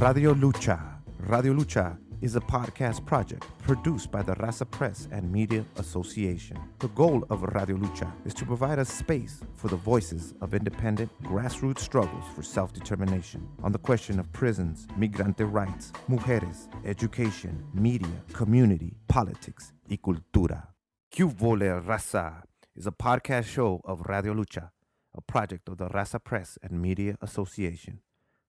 Radio Lucha. Radio Lucha is a podcast project produced by the Raza Press and Media Association. The goal of Radio Lucha is to provide a space for the voices of independent grassroots struggles for self determination on the question of prisons, migrante rights, mujeres, education, media, community, politics, y cultura. Que Vole Raza is a podcast show of Radio Lucha, a project of the Raza Press and Media Association.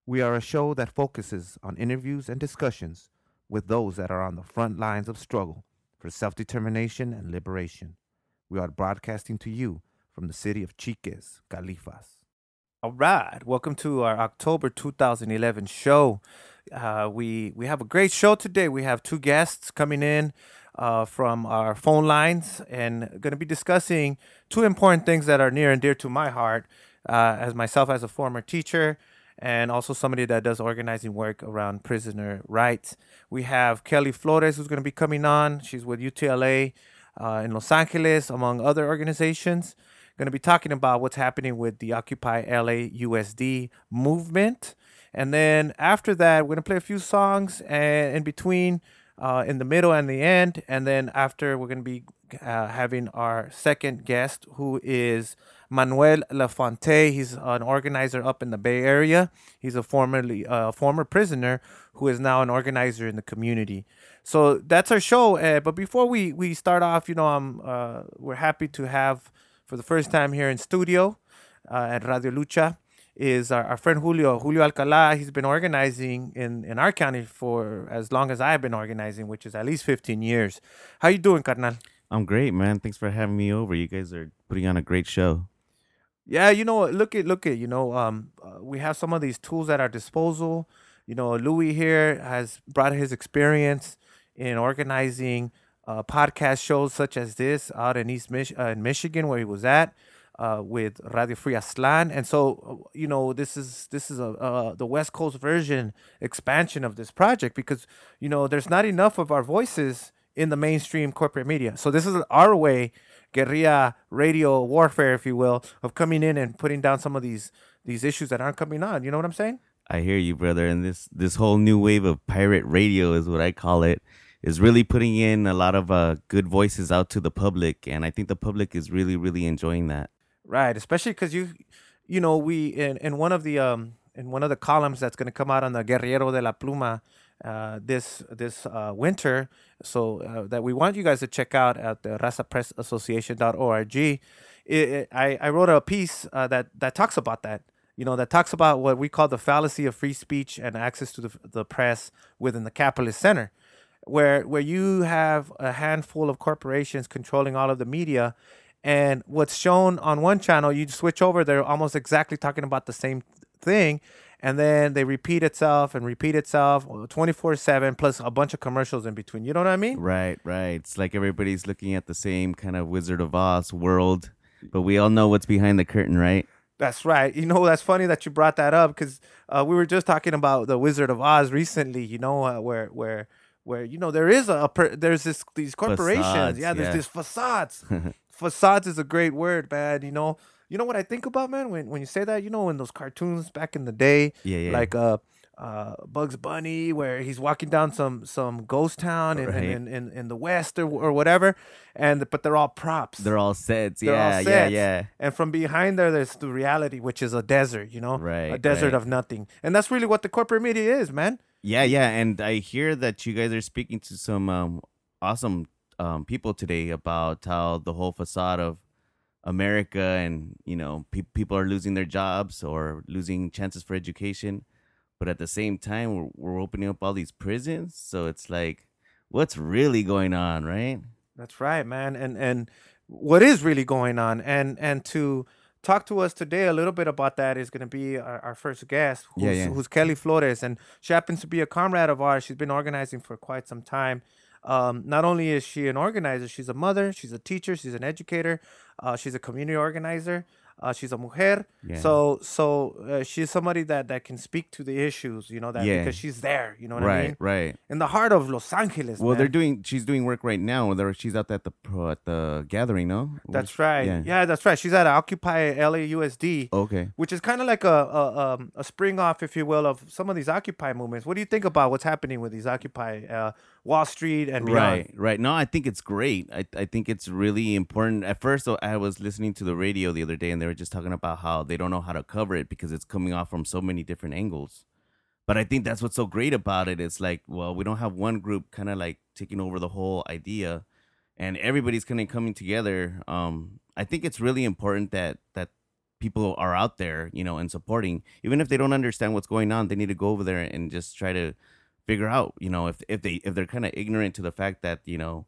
We are a show that focuses on interviews and discussions with those that are on the front lines of struggle for self determination and liberation. We are broadcasting to you from the city of Chiques, Califas. All right, welcome to our October 2011 show. Uh, we we have a great show today. We have two guests coming in uh, from our phone lines and going to be discussing two important things that are near and dear to my heart. Uh, as myself as a former teacher and also somebody that does organizing work around prisoner rights. We have Kelly Flores, who's going to be coming on. She's with UTLA uh, in Los Angeles, among other organizations. Going to be talking about what's happening with the Occupy LA USD movement. And then after that, we're going to play a few songs and in between, uh, in the middle and the end. And then after, we're going to be uh, having our second guest, who is Manuel La Fontaine. He's an organizer up in the Bay Area. He's a formerly uh, former prisoner who is now an organizer in the community. So that's our show. Uh, but before we we start off, you know, I'm uh, we're happy to have for the first time here in studio uh, at Radio Lucha is our, our, friend Julio Julio Alcala. He's been organizing in in our county for as long as I've been organizing, which is at least 15 years. How you doing, carnal? I'm great, man. Thanks for having me over. You guys are putting on a great show. Yeah, you know, look at look at you know, um, uh, we have some of these tools at our disposal. You know, Louis here has brought his experience in organizing uh, podcast shows such as this out in East Mich- uh, in Michigan, where he was at. Uh, with Radio Free Aztlán, and so you know this is this is a uh, the West Coast version expansion of this project because you know there's not enough of our voices in the mainstream corporate media. So this is our way guerrilla radio warfare, if you will, of coming in and putting down some of these these issues that aren't coming on. You know what I'm saying? I hear you, brother. And this this whole new wave of pirate radio is what I call it. Is really putting in a lot of uh, good voices out to the public, and I think the public is really, really enjoying that. Right, especially because you, you know, we in, in one of the um in one of the columns that's going to come out on the Guerrero de la Pluma uh, this this uh, winter. So uh, that we want you guys to check out at the razapressassociation.org. It, it, I, I wrote a piece uh, that that talks about that. You know that talks about what we call the fallacy of free speech and access to the, the press within the capitalist center, where where you have a handful of corporations controlling all of the media. And what's shown on one channel, you switch over, they're almost exactly talking about the same thing and then they repeat itself and repeat itself 24 7 plus a bunch of commercials in between. You know what i mean? Right right. It's like everybody's looking at the same kind of wizard of oz world but we all know what's behind the curtain right? That's right. You know that's funny that you brought that up because uh, we were just talking about the wizard of oz recently you know uh, where where where you know there is a, per, there's this these corporations. Facades, yeah there's yeah. these facades. Facades is a great word man you know you know what I think about, man? When when you say that, you know, in those cartoons back in the day, yeah, yeah. like uh, uh, Bugs Bunny, where he's walking down some some ghost town in, right. in, in, in, the west or, or whatever, and but they're all props. They're all sets. They're yeah, all sets. yeah, yeah. And from behind there, there's the reality, which is a desert. You know, right? A desert right. of nothing, and that's really what the corporate media is, man. Yeah, yeah. And I hear that you guys are speaking to some um, awesome um, people today about how the whole facade of America and you know pe- people are losing their jobs or losing chances for education, but at the same time we're, we're opening up all these prisons. So it's like, what's really going on, right? That's right, man. And and what is really going on, and and to talk to us today a little bit about that is going to be our, our first guest, who's, yeah, yeah. who's Kelly Flores, and she happens to be a comrade of ours. She's been organizing for quite some time. Um, not only is she an organizer, she's a mother, she's a teacher, she's an educator, uh, she's a community organizer. Uh, she's a mujer, Yeah. so so uh, she's somebody that that can speak to the issues, you know, that Yeah. because she's there, you know what I right, mean, right. Right. In the heart of Los Angeles. Well, they're doing. She's doing work right now. There, she's out at the at the gathering. No, That's right. Yeah. Yeah. that's right. She's at Occupy LAUSD, Okay. which is kind of like a a, um, a spring off, if you will, of some of these Occupy movements. What do you think about what's happening with these Occupy uh, Wall Street and beyond? Right, right. No, I think it's great. I, I think it's really important. At first, I was listening to the radio the other day, and they were just talking about how they don't know how to cover it because it's coming off from so many different angles. But I think that's what's so great about it. It's like, well, we don't have one group kind of like taking over the whole idea, and everybody's kind of coming together. Um, I think it's really important that that people are out there, you know, and supporting. Even if they don't understand what's going on, they need to go over there and just try to figure out, you know, if if they if they're kind of ignorant to the fact that you know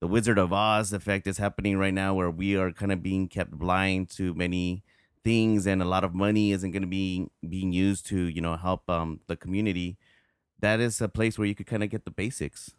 the Wizard of Oz effect is happening right now, where we are kind of being kept blind to many things, and a lot of money isn't going to be being used to you know help um the community. That is a place where you could kind of get the basics.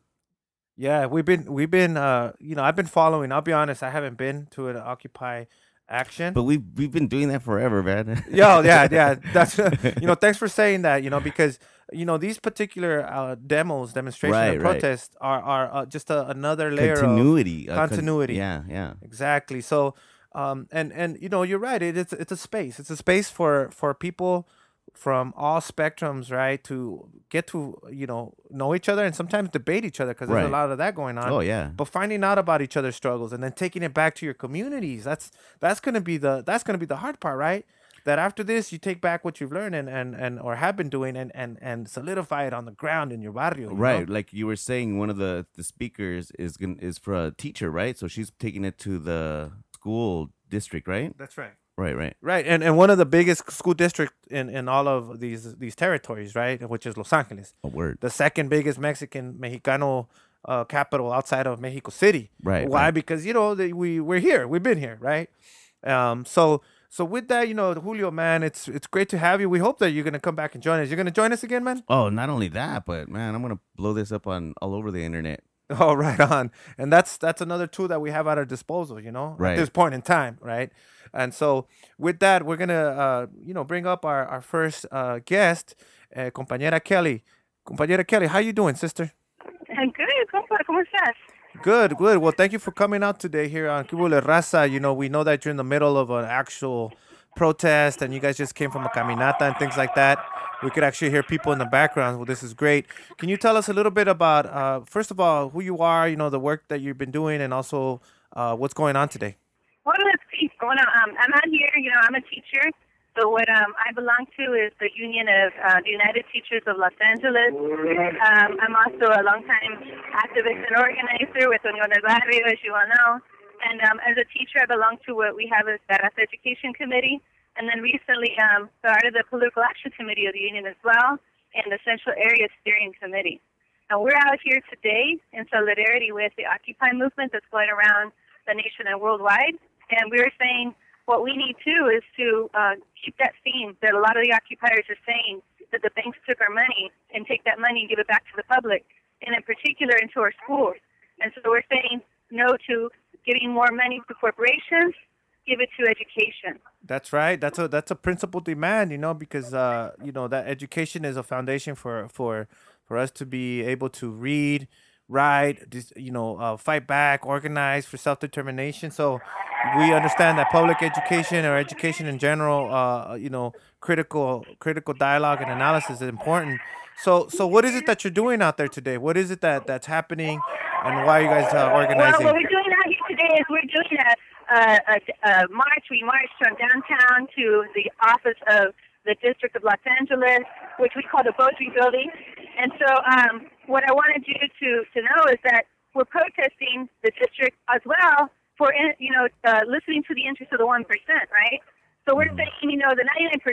Yeah, we've been we've been uh you know I've been following. I'll be honest, I haven't been to an Occupy action. But we've we've been doing that forever, man. Yo, yeah, yeah. That's you know. Thanks for saying that. You know, because you know these particular uh, demos, demonstrations, Right, and right. protests are are uh, just a, another layer of continuity, con- continuity. yeah, yeah. exactly. So, um, and and you know, you're right. It, it's it's a space. It's a space for for people from all spectrums, right, to get to you know know each other and sometimes debate each other because there's Right. a lot of that going on Oh yeah. but finding out about each other's struggles and then taking it back to your communities that's that's gonna be the that's gonna be the hard part right that after this you take back what you've learned and and, and or have been doing and, and and solidify it on the ground in your barrio you know? Right, like you were saying, one of the the speakers is is for a teacher, right? So she's taking it to the school district, right? that's right Right, right. right and and one of the biggest school district in in all of these these territories right which is los angeles A word. the second biggest mexican mexicano uh, capital outside of mexico city Right, why right. because you know they, we we're here we've been here right um so so with that you know julio man it's it's great to have you we hope that you're gonna come back and join us you're gonna join us again man Oh, not only that, but man, I'm gonna blow this up on all over the internet. oh right on and that's that's another tool that we have at our disposal you know Right. at this point in time right and so with that we're gonna uh you know bring up our our first uh guest uh, compañera kelly compañera kelly how you doing sister I'm good. ¿Cómo, cómo estás? Good, good. Well, thank you for coming out today here on Que Vole Raza. You know, we know that you're in the middle of an actual protest and you guys just came from a caminata and things like that. We could actually hear people in the background. Well, this is great. Can you tell us a little bit about, uh, first of all, who you are, you know, the work that you've been doing, and also uh, what's going on today? Well, let's see. Well, um, I'm out here. You know, I'm a teacher. So what um, I belong to is the Union of uh, the United Teachers of Los Angeles. Um, I'm also a longtime activist and organizer with Unión del Barrio, as you all know. And um, as a teacher, I belong to what we have as Raza Education Committee. And then recently um, started the Political Action Committee of the Union as well and the Central Area Steering Committee. And we're out here today in solidarity with the Occupy movement that's going around the nation and worldwide. And we're saying what we need too is to uh, keep that theme that a lot of the occupiers are saying that the banks took our money and take that money and give it back to the public, and in particular into our schools. And so we're saying no to giving more money to corporations, give it to education. That's right. That's a that's a principal demand, you know, because uh, you know that education is a foundation for for for us to be able to read, dis- you know, uh, fight back, organize for self determination. So we understand that public education or education in general, uh, you know, critical critical dialogue and analysis is important. So so what is it that you're doing out there today? What is it that that's happening, and why are you guys uh, Well, what we're doing out here today is we're doing a, a, a, a march. We marched from downtown to the office of the District of Los Angeles, which we call the Beaudry Building. And so, um, what I wanted you to to know is that we're protesting the district as well for in- you know uh, listening to the interests of the one percent, right? So we're saying, you know, the 99%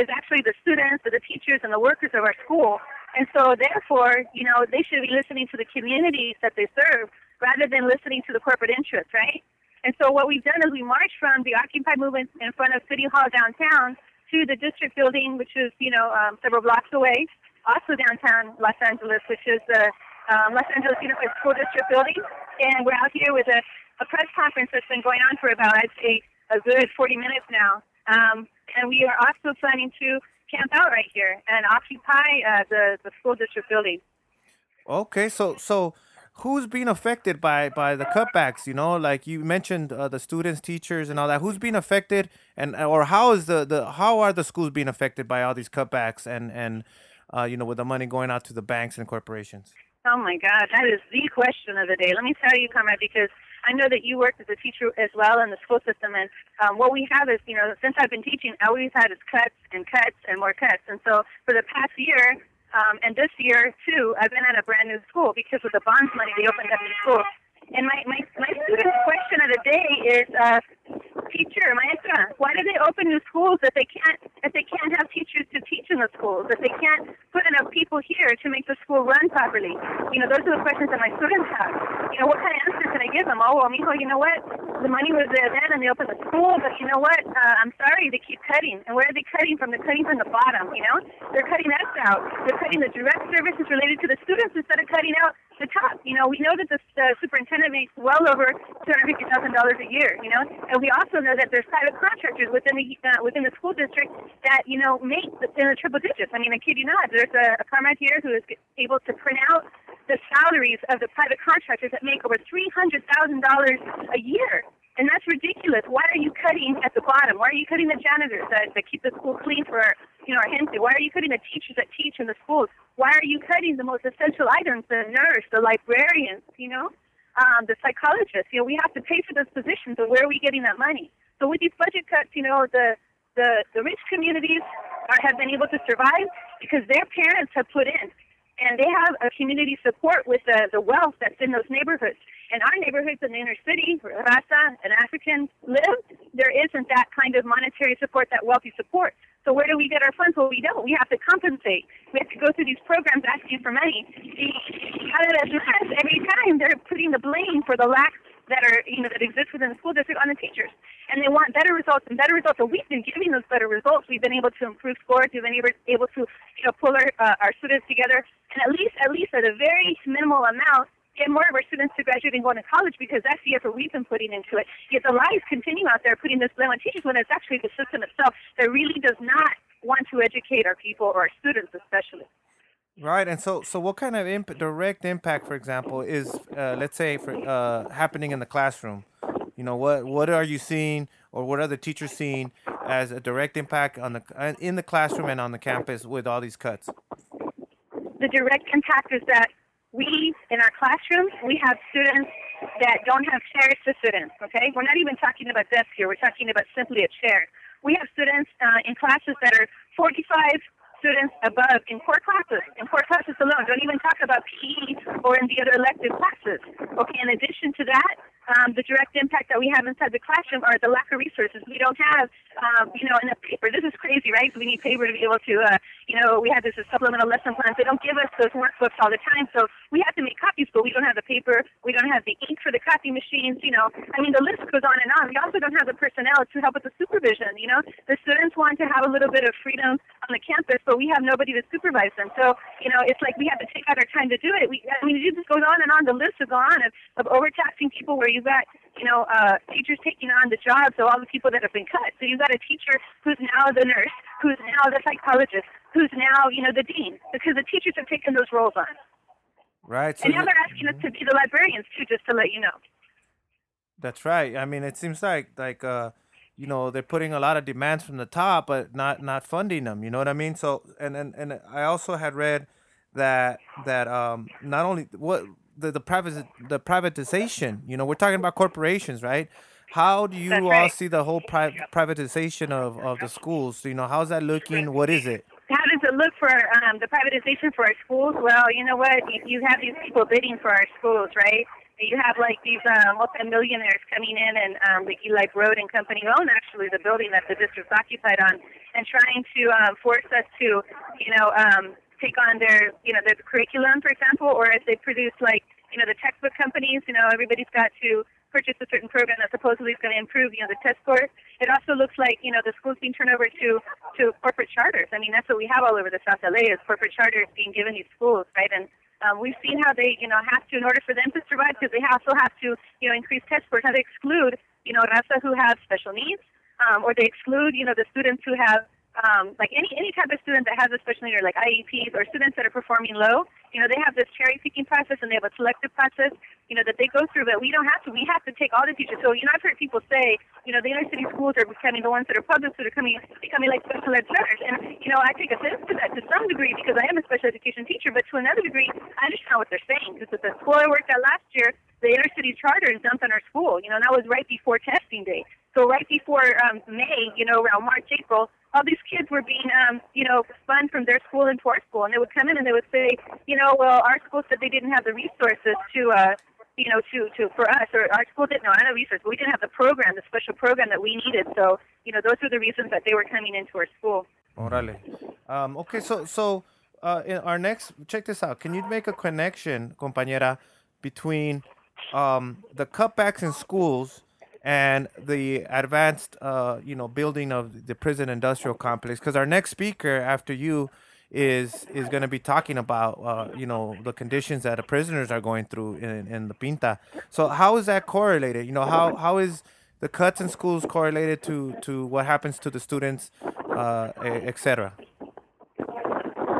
is actually the students, or the teachers, and the workers of our school. And so, therefore, you know, they should be listening to the communities that they serve rather than listening to the corporate interests, right? And so, what we've done is we marched from the Occupy movement in front of City Hall downtown to the district building, which is, you know, um, several blocks away, also downtown Los Angeles, which is the um, Los Angeles Unified School District building. And we're out here with a, a press conference that's been going on for about, I'd say, a good 40 minutes now. Um, and we are also planning to camp out right here and occupy uh, the, the school district building. Okay, so so who's being affected by by the cutbacks? You know, like you mentioned, uh, the students, teachers, and all that. Who's being affected, and or how is the the how are the schools being affected by all these cutbacks and and uh, you know with the money going out to the banks and corporations? Oh my God, that is the question of the day. Let me tell you, comrade, because I know that you worked as a teacher as well in the school system, and um, what we have is, you know, since I've been teaching, all we've had is cuts and cuts and more cuts. And so for the past year, um, and this year too, I've been at a brand new school because with the bonds money, they opened up the school. And my, my, my student question of the day is, uh, teacher, maestra, why do they open new schools if they can't if they can't have teachers to teach in the schools? If they can't put enough people here to make the school run properly? You know, those are the questions that my students have. You know, what kind of answer can I give them? Oh, well, mijo, you know what? The money was there then, and they opened the school, but you know what? Uh, I'm sorry, they keep cutting. And where are they cutting from? They're cutting from the bottom. You know, they're cutting us out. They're cutting the direct services related to the students instead of cutting out the top. You know, we know that the uh, superintendent makes well over two hundred fifty thousand dollars a year. You know, and we also know that there's private contractors within the uh, within the school district that you know make the, in the triple digits. I mean, I kid you not. There's a, a comrade here who is able to print out the salaries of the private contractors that make over three hundred thousand dollars a year. And that's ridiculous. Why are you cutting at the bottom? Why are you cutting the janitors that, that keep the school clean for you know, our gente? Why are you cutting the teachers that teach in the schools? Why are you cutting the most essential items, the nurse, the librarians, you know, um, the psychologists? You know, we have to pay for those positions, so where are we getting that money? So with these budget cuts, you know, the the, the rich communities are, have been able to survive because their parents have put in and they have a community support with the, the wealth that's in those neighborhoods. In our neighborhoods in the inner city, where Raza and Africans live, there isn't that kind of monetary support, that wealthy support. So where do we get our funds? Well, we don't. We have to compensate. We have to go through these programs asking for money. The, every time they're putting the blame for the lack that are you know that exist within the school district on the teachers, and they want better results and better results. So we've been giving those better results. We've been able to improve scores. We've been able, able to you know pull our uh, our students together, and at least at least at a very minimal amount, get more of our students to graduate and go into college because that's the effort we've been putting into it. Yet the lies continue out there putting this blame on teachers when it's actually the system itself that really does not want to educate our people or our students especially. Right, and so so what kind of imp- direct impact, for example, is uh, let's say for uh, happening in the classroom? You know, what what are you seeing, or what are the teachers seeing as a direct impact on the in the classroom and on the campus with all these cuts? The direct impact is that we in our classrooms we have students that don't have chairs to sit in. Okay, we're not even talking about desks here. We're talking about simply a chair. We have students uh, in classes that are 45 students above in core classes, in core classes alone. Don't even talk about PE or in the other elective classes. Okay, in addition to that, um, the direct impact that we have inside the classroom are the lack of resources. We don't have, um, you know, enough paper. This is crazy, right? We need paper to be able to, uh, you know, we have this supplemental lesson plans. They don't give us those workbooks all the time, so we have to make copies, but we don't have the paper. We don't have the ink for the copy machines. You know, I mean, the list goes on and on. We also don't have the personnel to help with the supervision. You know, the students want to have a little bit of freedom on the campus, but we have nobody to supervise them. So, you know, it's like we have to take out our time to do it. We, I mean, it just goes on and on. The list goes on of, of overtaxing people where you've got, you know, uh, teachers taking on the jobs of all the people that have been cut. So you've got a teacher who's now the nurse, who's now the psychologist, who's now, you know, the dean, because the teachers have taken those roles on. Right. So and now they're asking us to be the librarians too, just to let you know. That's right. I mean, it seems like like uh, you know, they're putting a lot of demands from the top, but not not funding them. You know what I mean? So, and and, and I also had read that that um not only what the the private the privatization. You know, we're talking about corporations, right? How do you That's all right. see the whole pri- privatization of, of the schools? You know, how's that looking? What is it? How does it look for um, the privatization for our schools? Well, you know what? You, you have these people bidding for our schools, right? You have like these uh, multimillionaires coming in and um, like Eli Broad and Company own actually the building that the district's occupied on, and trying to um, force us to, you know, um, take on their, you know, their curriculum, for example, or if they produce like, you know, the textbook companies, you know, everybody's got to purchase a certain program that supposedly is going to improve, you know, the test scores. It also looks like, you know, the schools being turned over to to corporate charters. I mean, that's what we have all over the South LA is corporate charters being given these schools, right? And um, we've seen how they, you know, have to, in order for them to survive, because they also have to, you know, increase test scores, how they exclude you know, raza who have special needs, um, or they exclude, you know, the students who have um, like any any type of student that has a special need or like IEPs or students that are performing low, you know, they have this cherry picking process and they have a selective process, you know, that they go through. But we don't have to. We have to take all the teachers. So you know, I've heard people say, you know, the inner city schools are becoming the ones that are public, that are coming becoming like special ed centers. And you know, I take offense to that to some degree because I am a special education teacher, but to another degree, I understand what they're saying. Because at the school I worked at last year, the inner city charter is dumped on our school. You know, and that was right before testing day. So right before um, May, you know, around March, April, all these kids were being, um, you know, spun from their school into our school, and they would come in and they would say, you know, well, our school said they didn't have the resources to, uh, you know, to to for us, or our school didn't know, not the resources, we didn't have the program, the special program that we needed. So, you know, those were the reasons that they were coming into our school. Orale. Um, okay, so so uh, in our next, check this out. Can you make a connection, compañera, between um, the cutbacks in schools and the advanced, uh, you know, building of the prison industrial complex? Because our next speaker after you is is going to be talking about, uh, you know, the conditions that the prisoners are going through in, in the Pinta. So how is that correlated? You know, how how is the cuts in schools correlated to to what happens to the students, uh, etc.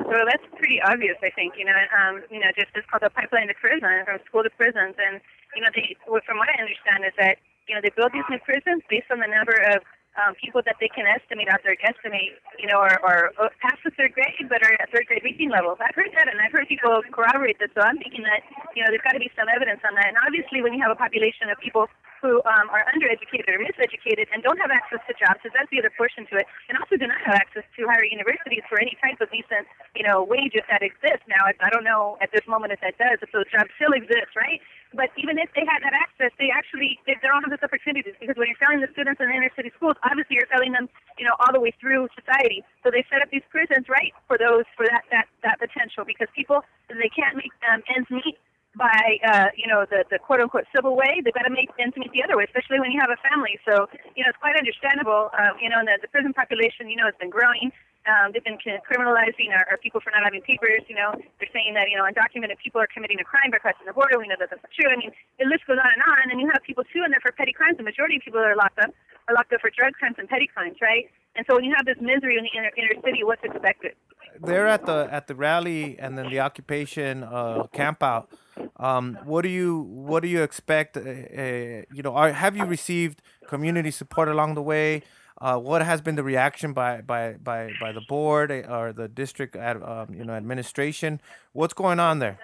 So that's pretty obvious, I think. You know, um, you know, just it's called the pipeline to prison, from school to prisons, and you know, they, from what I understand, is that you know they build these new prisons based on the number of um, people that they can estimate out there, estimate, you know, or, or past the third grade, but are at third grade reading levels. I've heard that, and I've heard people corroborate this. So I'm thinking that, you know, there's got to be some evidence on that. And obviously, when you have a population of people who um, are undereducated or miseducated and don't have access to jobs, because that's the other portion to it, and also do not have access to higher universities for any type of decent, you know, wages that exist. Now, I don't know at this moment if that does, if those jobs still exist, right? But even if they had that access, they actually they, don't have those opportunities because when you're failing the students in inner city schools, obviously you're failing them, you know, all the way through society. So they set up these prisons right for those for that that that potential because people they can't make um, ends meet by uh, you know the the quote unquote civil way. They've got to make ends meet the other way, especially when you have a family. So you know it's quite understandable. Uh, you know, and the, the prison population you know has been growing. Um, they've been criminalizing our, our people for not having papers. You know, they're saying that you know undocumented people are committing a crime by crossing the border. We know that that's not true. I mean, the list goes on and on. And you have people too in there for petty crimes. The majority of people that are locked up are locked up for drug crimes and petty crimes, right? And so when you have this misery in the inner, inner city, what's expected? They're at the at the rally and then the occupation uh, camp out. Um, what do you what do you expect? Uh, uh, you know, are, have you received community support along the way? Uh, what has been the reaction by, by, by, by the board or the district ad, um, you know administration? What's going on there?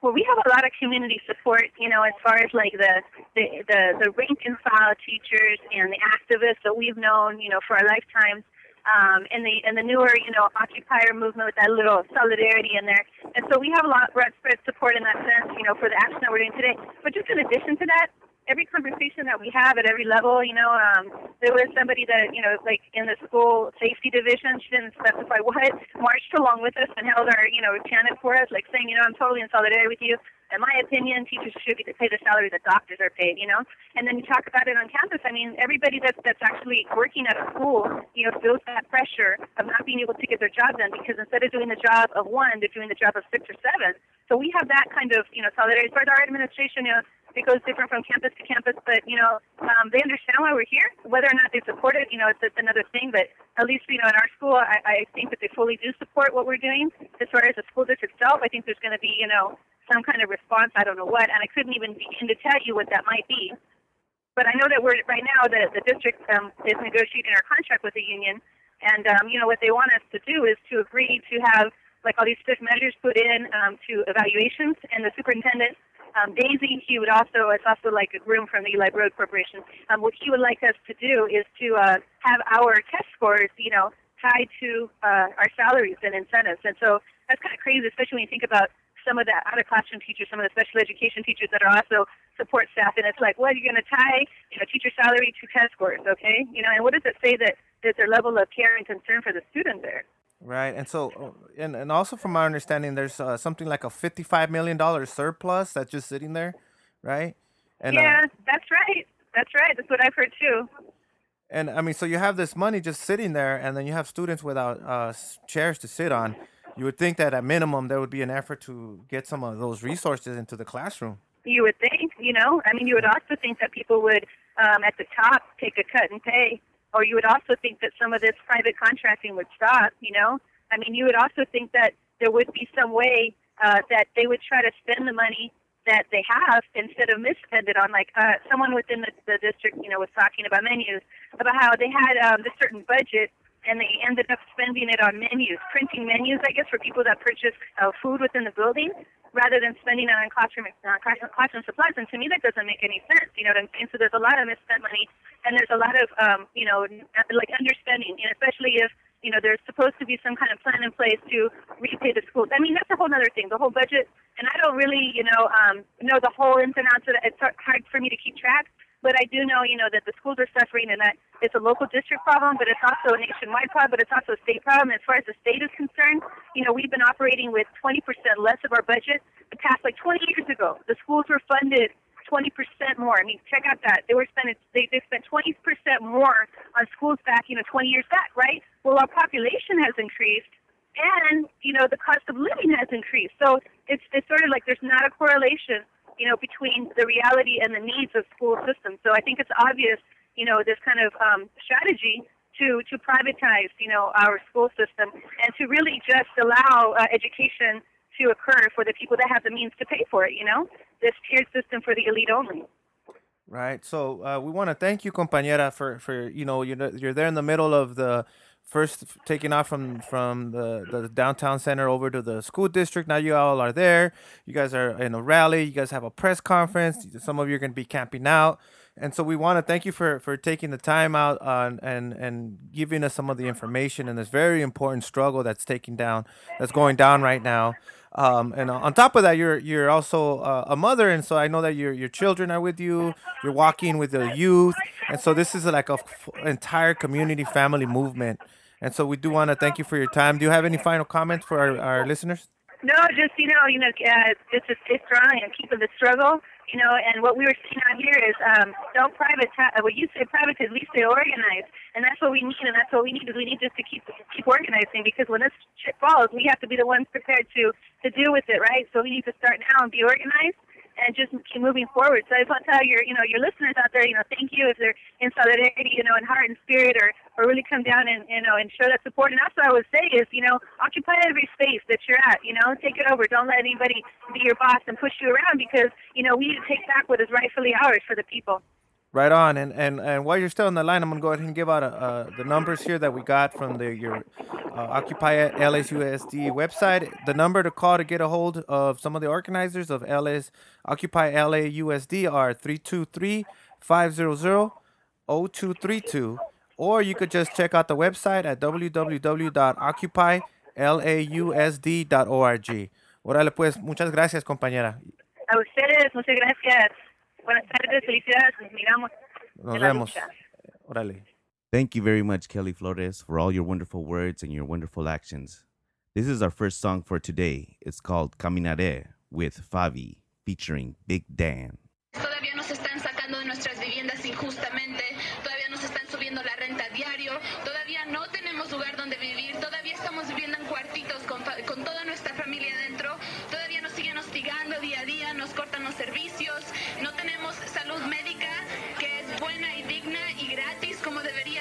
Well, we have a lot of community support, you know, as far as like the the the, the rank and file teachers and the activists that we've known, you know, for our lifetimes. Um, and the and the newer, you know, occupier movement with that little solidarity in there, and so we have a lot of spread support in that sense, you know, for the action that we're doing today. But just in addition to that, every conversation that we have at every level, you know, um, there was somebody that, you know, like in the school safety division, she didn't specify what, marched along with us and held our, you know, chanted for us, like saying, you know, I'm totally in solidarity with you. In my opinion, teachers should be paid the salary that doctors are paid, you know. And then you talk about it on campus. I mean, everybody that's that's actually working at a school, you know, feels that pressure of not being able to get their job done because instead of doing the job of one, they're doing the job of six or seven. So we have that kind of, you know, solidarity. As our administration, you know, it goes different from campus to campus, but you know, um, they understand why we're here. Whether or not they support it, you know, it's, it's another thing. But at least you know, in our school, I, I think that they fully do support what we're doing. As far as the school district itself, I think there's going to be, you know, some kind of response. I don't know what, and I couldn't even begin to tell you what that might be. But I know that we're right now the the district um, is negotiating our contract with the union, and um, you know what they want us to do is to agree to have like all these strict measures put in um, to evaluations, and the superintendent um, Deasy, he would also, it's also like a groom from the Eli Broad Corporation. Um, what he would like us to do is to uh, have our test scores, you know, tied to uh, our salaries and incentives. And so that's kind of crazy, especially when you think about some of the out of classroom teachers, some of the special education teachers that are also support staff. And it's like, well, you're going to tie, you know, teacher salary to test scores, okay? You know, and what does it say that there's their level of care and concern for the student there? Right, and so, uh, and and also from my understanding, there's uh, something like a fifty-five million dollar surplus that's just sitting there, right? And, yeah, uh, that's right. That's right. That's what I've heard too. And I mean, so you have this money just sitting there, and then you have students without uh, chairs to sit on. You would think that at minimum there would be an effort to get some of those resources into the classroom. You would think, you know, I mean, you would also think that people would um, at the top take a cut in pay, or you would also think that some of this private contracting would stop. You know, I mean, you would also think that there would be some way uh, that they would try to spend the money that they have instead of misspend it on like uh, someone within the, the district, you know, was talking about menus about how they had um, this certain budget and they ended up spending it on menus, printing menus, I guess, for people that purchase uh, food within the building, rather than spending it on classroom uh, classroom supplies. And to me, that doesn't make any sense. You know what I'm saying? So there's a lot of misspent money, and there's a lot of um, you know like underspending, and especially if you know there's supposed to be some kind of plan in place to repay the schools. I mean, that's a whole other thing. The whole budget, and I don't really you know um, know the whole ins and outs of it. It's hard for me to keep track. But I do know, you know, that the schools are suffering and that it's a local district problem, but it's also a nationwide problem, but it's also a state problem. As far as the state is concerned, you know, we've been operating with 20% less of our budget the past like 20 years ago. The schools were funded 20% more. I mean, check out that. They were spending, they, they spent 20% more on schools back, you know, 20 years back, right? Well, our population has increased and, you know, the cost of living has increased. So it's, it's sort of like there's not a correlation you know, between the reality and the needs of school systems. So I think it's obvious, you know, this kind of um, strategy to to privatize, you know, our school system and to really just allow uh, education to occur for the people that have the means to pay for it. You know, this tiered system for the elite only. Right. So uh, we want to thank you, compañera, for for you know you're you're there in the middle of the first taking off from from the, the downtown center over to the school district. Now you all are there. You guys are in a rally. You guys have a press conference. Some of you are going to be camping out. And so we want to thank you for, for taking the time out on, and and giving us some of the information in this very important struggle that's taking down that's going down right now. Um, and on top of that, you're you're also uh, a mother, and so I know that your your children are with you. You're walking with the youth, and so this is like a f- entire community family movement. And so we do want to thank you for your time. Do you have any final comments for our, our listeners? No, just you know, you know, uh, just to stay strong and keep the struggle. You know, and what we were seeing out here is um, don't privatize. What you say private, at least they organize, and that's what we need, and that's what we need. Is we need just to keep keep organizing because when this shit falls, we have to be the ones prepared to to deal with it, right? So we need to start now and be organized and just keep moving forward. So I just want to tell your, you know, your listeners out there, you know, thank you if they're in solidarity, you know, in heart and spirit, or or really come down and you know and show that support. And that's what I would say is, you know, occupy every space that you're at. You know, take it over. Don't let anybody be your boss and push you around because you know we need to take back what is rightfully ours for the people. Right on, and and and while you're still on the line, I'm gonna go ahead and give out a, uh, the numbers here that we got from the your uh, Occupy LAUSD website. The number to call to get a hold of some of the organizers of LS Occupy LAUSD are 323-500-0232, or you could just check out the website at www.occupylausd.org. Órale, pues, muchas gracias, compañera. A ustedes, muchas gracias. Buenas tardes, felicidades. Nos miramos. Nos vemos. Órale. Thank you very much, Kelly Flores, for all your wonderful words and your wonderful actions. This is our first song for today. It's called Caminaré with Fabi, featuring Big Dan. Todavía nos están sacando de nuestras viviendas injustamente, todavía nos están subiendo la renta diario, todavía no tenemos lugar donde vivir, todavía estamos viviendo en cuartitos con, con toda nuestra familia dentro, todavía nos siguen hostigando día a día, nos cortan los servicios, no tenemos salud médica que es buena y digna y gratis como debería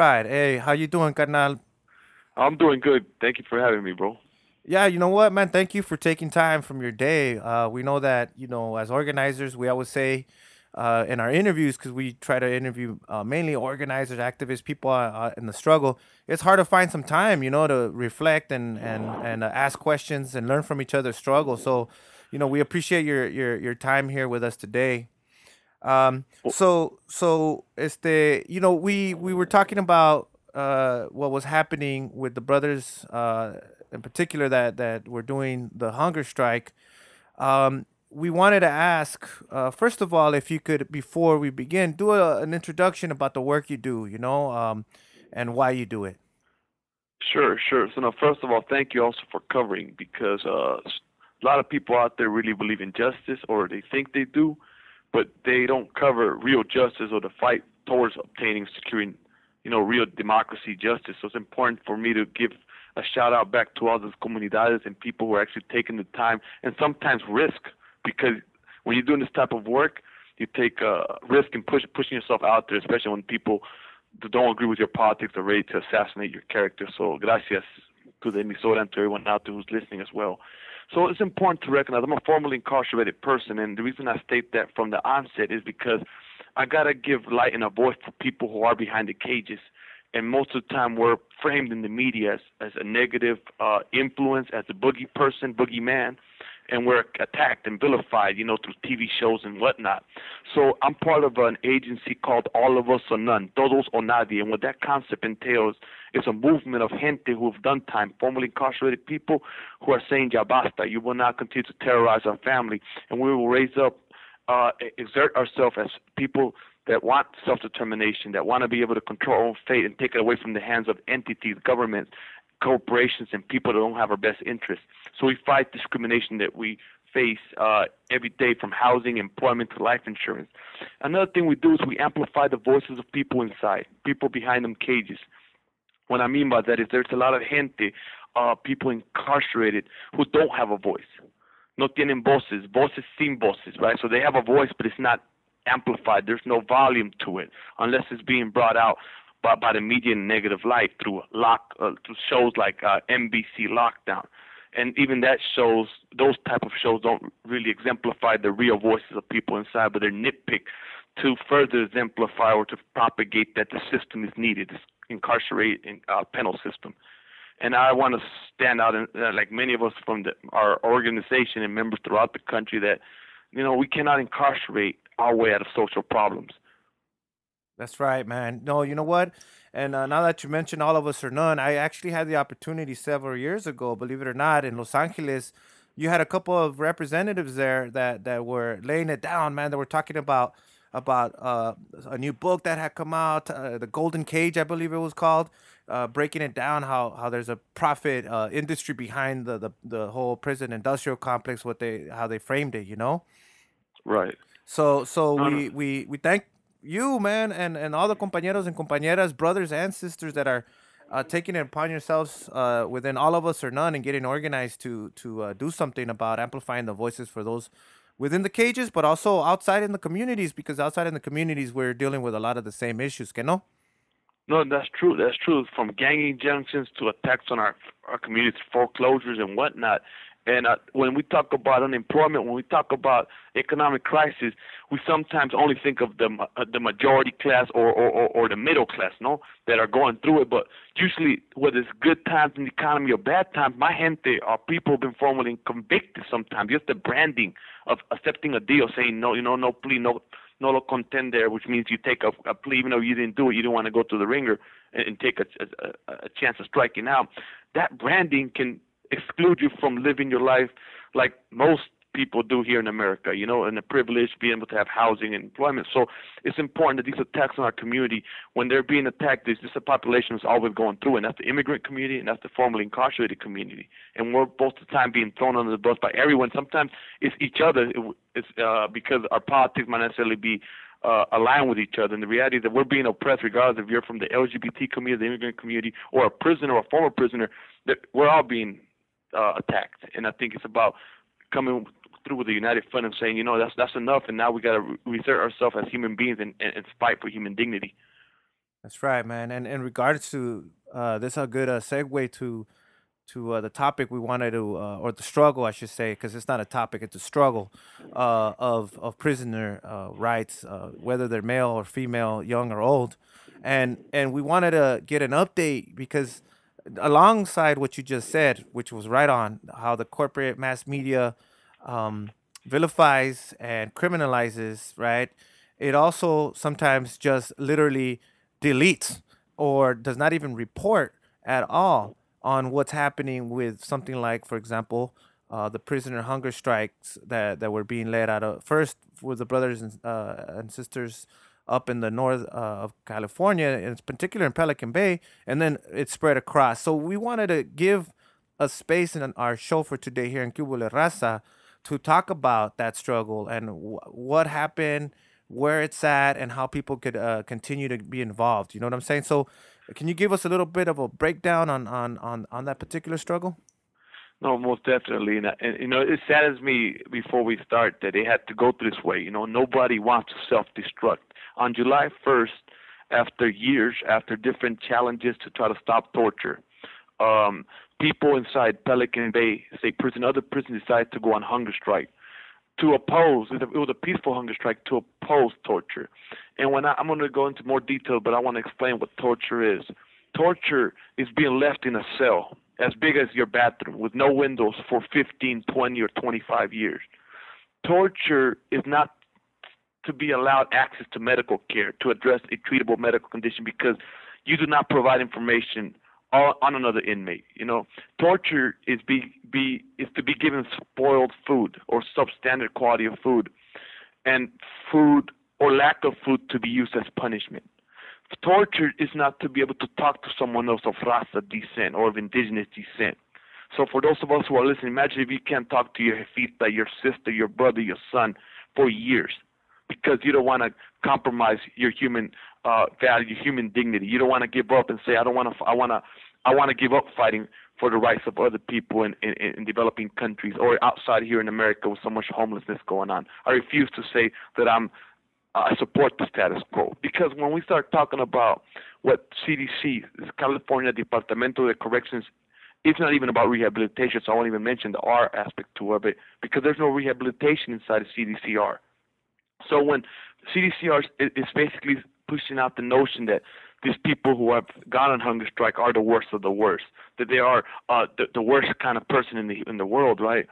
Hey, how you doing, carnal? I'm doing good. Thank you for having me, bro. Yeah, you know what, man? Thank you for taking time from your day. Uh, we know that, you know, as organizers, we always say uh, in our interviews, because we try to interview uh, mainly organizers, activists, people uh, uh, in the struggle, it's hard to find some time, you know, to reflect and, and, and uh, ask questions and learn from each other's struggle. So, you know, we appreciate your, your, your time here with us today. Um, so, so, este, you know, we, we were talking about uh, what was happening with the brothers, uh, in particular that that were doing the hunger strike. Um, we wanted to ask, uh, first of all, if you could, before we begin, do a, an introduction about the work you do, you know, um, and why you do it. Sure, sure. So now, first of all, thank you also for covering because uh, a lot of people out there really believe in justice, or they think they do, but they don't cover real justice or the fight towards obtaining, securing, you know, real democracy, justice. So it's important for me to give a shout out back to all those comunidades and people who are actually taking the time and sometimes risk because when you're doing this type of work, you take a risk and push, pushing yourself out there, especially when people don't agree with your politics are ready to assassinate your character. So gracias to the emisora and to everyone out there who's listening as well. So it's important to recognize I'm a formerly incarcerated person, and the reason I state that from the onset is because I gotta give light and a voice to people who are behind the cages. And most of the time, we're framed in the media as, as a negative uh, influence, as a boogie person, boogie man, and we're attacked and vilified, you know, through TV shows and whatnot. So I'm part of an agency called All of Us or None, Todos o Nadie, and what that concept entails is a movement of gente who have done time, formerly incarcerated people who are saying ya basta, you will not continue to terrorize our family, and we will raise up, uh, exert ourselves as people that want self-determination, that want to be able to control our own fate and take it away from the hands of entities, governments, corporations, and people that don't have our best interests. So we fight discrimination that we face uh, every day from housing, employment to life insurance. Another thing we do is we amplify the voices of people inside, people behind them cages. What I mean by that is there's a lot of gente, uh, people incarcerated who don't have a voice. No tienen voces, voces sin voces, right? So they have a voice, but it's not amplified. There's no volume to it unless it's being brought out by, by the media in negative light through lock uh, through shows like uh, NBC Lockdown, and even that shows those type of shows don't really exemplify the real voices of people inside, but they're nitpick to further exemplify or to propagate that the system is needed, this in, uh, penal system. And I want to stand out, and uh, like many of us from the, our organization and members throughout the country, that you know we cannot incarcerate our way out of social problems. That's right, man. No, you know what? And uh, now that you mentioned all of us or none, I actually had the opportunity several years ago, believe it or not, in Los Angeles. You had a couple of representatives there that that were laying it down, man. That were talking about about uh, a new book that had come out, uh, the Golden Cage, I believe it was called, uh, breaking it down how how there's a profit uh, industry behind the, the the whole prison industrial complex, what they how they framed it, you know. Right. So so No, no. we, we we thank you, man, and and all the compañeros and compañeras, brothers and sisters that are uh, taking it upon yourselves uh, within all of us or none and getting organized to to uh, do something about amplifying the voices for those within the cages, but also outside in the communities, because outside in the communities we're dealing with a lot of the same issues, que no? No, that's true. That's true. From gang injunctions to attacks on our our communities, foreclosures and whatnot. And uh, when we talk about unemployment, when we talk about economic crisis, we sometimes only think of the uh, the majority class or, or, or, or the middle class, no, that are going through it. But usually, whether it's good times in the economy or bad times, my gente are people been formally convicted. Sometimes just the branding of accepting a deal, saying no, you know, no plea, no no lo contender, which means you take a, a plea even though you didn't do it, you didn't want to go to the ringer and, and take a, a, a chance of striking out. That branding can exclude you from living your life like most people do here in America, you know, and the privilege being able to have housing and employment. So it's important that these attacks on our community, when they're being attacked, this is a population that's always going through, and that's the immigrant community and that's the formerly incarcerated community. And we're both the time being thrown under the bus by everyone. Sometimes it's each other. It's uh, because our politics might necessarily be uh, aligned with each other. And the reality is that we're being oppressed, regardless if you're from the LGBT community, the immigrant community, or a prisoner or a former prisoner. That we're all being uh, attacked. And I think it's about coming through with the united front and saying, you know, that's that's enough, and now we got to re- reassert ourselves as human beings and, and, and fight for human dignity. That's right, man. And in regards to uh, this, a good uh, segue to to uh, the topic we wanted to, uh, or the struggle, I should say, because it's not a topic; it's a struggle uh, of of prisoner uh, rights, uh, whether they're male or female, young or old, and and we wanted to get an update because alongside what you just said, which was right on, how the corporate mass media um, vilifies and criminalizes, right? It also sometimes just literally deletes or does not even report at all on what's happening with something like, for example, uh, the prisoner hunger strikes that, that were being led out of first with the brothers and, uh, and sisters up in the north uh, of California, in particular in Pelican Bay, and then it spread across. So we wanted to give a space in our show for today here in Que Vole Raza to talk about that struggle and what happened, where it's at, and how people could uh, continue to be involved. You know what I'm saying? So, can you give us a little bit of a breakdown on on on, on that particular struggle? No, most definitely, and, and you know, it saddens me before we start that they had to go through this way. You know, nobody wants to self-destruct. On July 1st, after years, after different challenges to try to stop torture, um, people inside Pelican Bay State Prison, other prisons decided to go on hunger strike to oppose. It was a peaceful hunger strike to oppose torture. And when I, I'm going to go into more detail, but I want to explain what torture is. Torture is being left in a cell as big as your bathroom with no windows for 15, 20, or 25 years. Torture is not to be allowed access to medical care to address a treatable medical condition because you do not provide information on, another inmate. You know, torture is be be is to be given spoiled food or substandard quality of food, and food or lack of food to be used as punishment. Torture is not to be able to talk to someone else of Rasa descent or of indigenous descent. So for those of us who are listening, imagine if you can't talk to your jefita, your sister, your brother, your son for years because you don't want to compromise your human uh, value, human dignity. You don't want to give up and say, I don't want to, I want to, I want to give up fighting for the rights of other people in, in, in developing countries or outside here in America with so much homelessness going on. I refuse to say that I'm I support the status quo because when we start talking about what CDC, California Departamento de Corrections, it's not even about rehabilitation, so I won't even mention the R aspect to it, because there's no rehabilitation inside of CDCR. So when CDCR is basically pushing out the notion that these people who have gone on hunger strike are the worst of the worst, that they are uh, the, the worst kind of person in the in the world, right?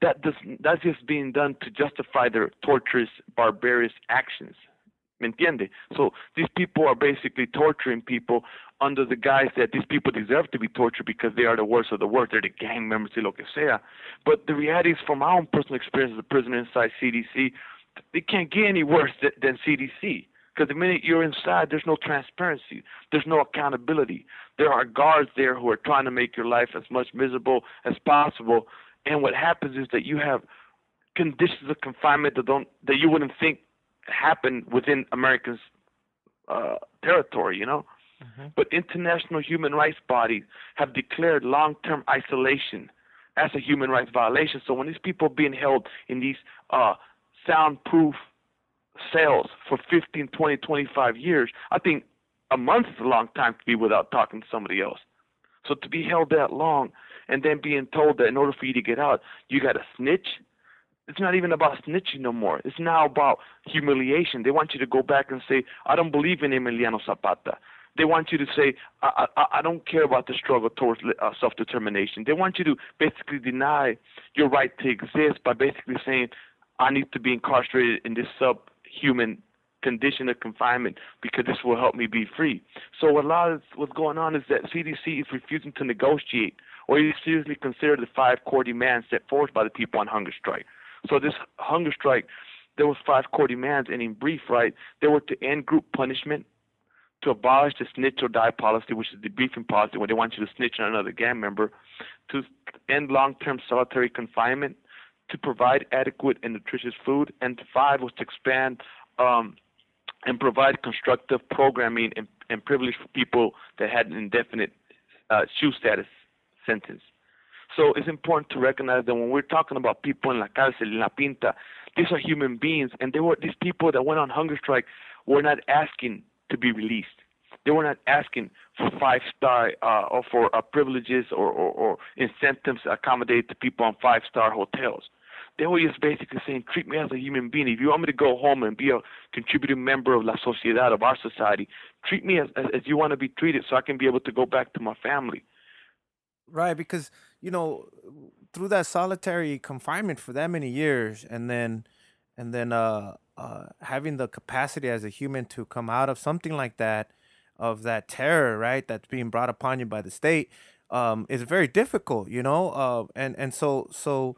That does that's just being done to justify their torturous, barbarous actions. ¿Me entiende? So these people are basically torturing people under the guise that these people deserve to be tortured because they are the worst of the worst. They're the gang members, y lo que sea. But the reality is, from my own personal experience as a prisoner inside CDC, they can't get any worse than, than CDC. Because the minute you're inside, there's no transparency, there's no accountability. There are guards there who are trying to make your life as much miserable as possible. And what happens is that you have conditions of confinement that don't that you wouldn't think happen within Americans' uh, territory, you know. Mm-hmm. But international human rights bodies have declared long-term isolation as a human rights violation. So when these people are being held in these uh, soundproof cells for 15, 20, 25 years, I think a month is a long time to be without talking to somebody else. So to be held that long and then being told that in order for you to get out, you got to snitch. It's not even about snitching no more. It's now about humiliation. They want you to go back and say, I don't believe in Emiliano Zapata. They want you to say, I, I, I don't care about the struggle towards uh, self determination. They want you to basically deny your right to exist by basically saying, I need to be incarcerated in this subhuman condition of confinement because this will help me be free. So a lot of what's going on is that CDC is refusing to negotiate or even seriously consider the five core demands set forth by the people on hunger strike. So this hunger strike, there was five core demands, and in brief, right, they were to end group punishment, to abolish the snitch or die policy, which is the debriefing policy, where they want you to snitch on another gang member, to end long-term solitary confinement, to provide adequate and nutritious food, and five was to expand um, and provide constructive programming and, and privilege for people that had an indefinite uh, SHU status sentence. So it's important to recognize that when we're talking about people in La Cárcel, in La Pinta, these are human beings, and they were these people that went on hunger strike were not asking to be released. They were not asking for five star uh, or for uh, privileges or, or, or incentives to accommodate the people on five star hotels they were just basically saying, treat me as a human being. If you want me to go home and be a contributing member of La Sociedad, of our society, treat me as, as, as you want to be treated so I can be able to go back to my family. Right, because, you know, through that solitary confinement for that many years and then and then uh, uh, having the capacity as a human to come out of something like that, of that terror, right, that's being brought upon you by the state, um, is very difficult, you know. Uh, and and so so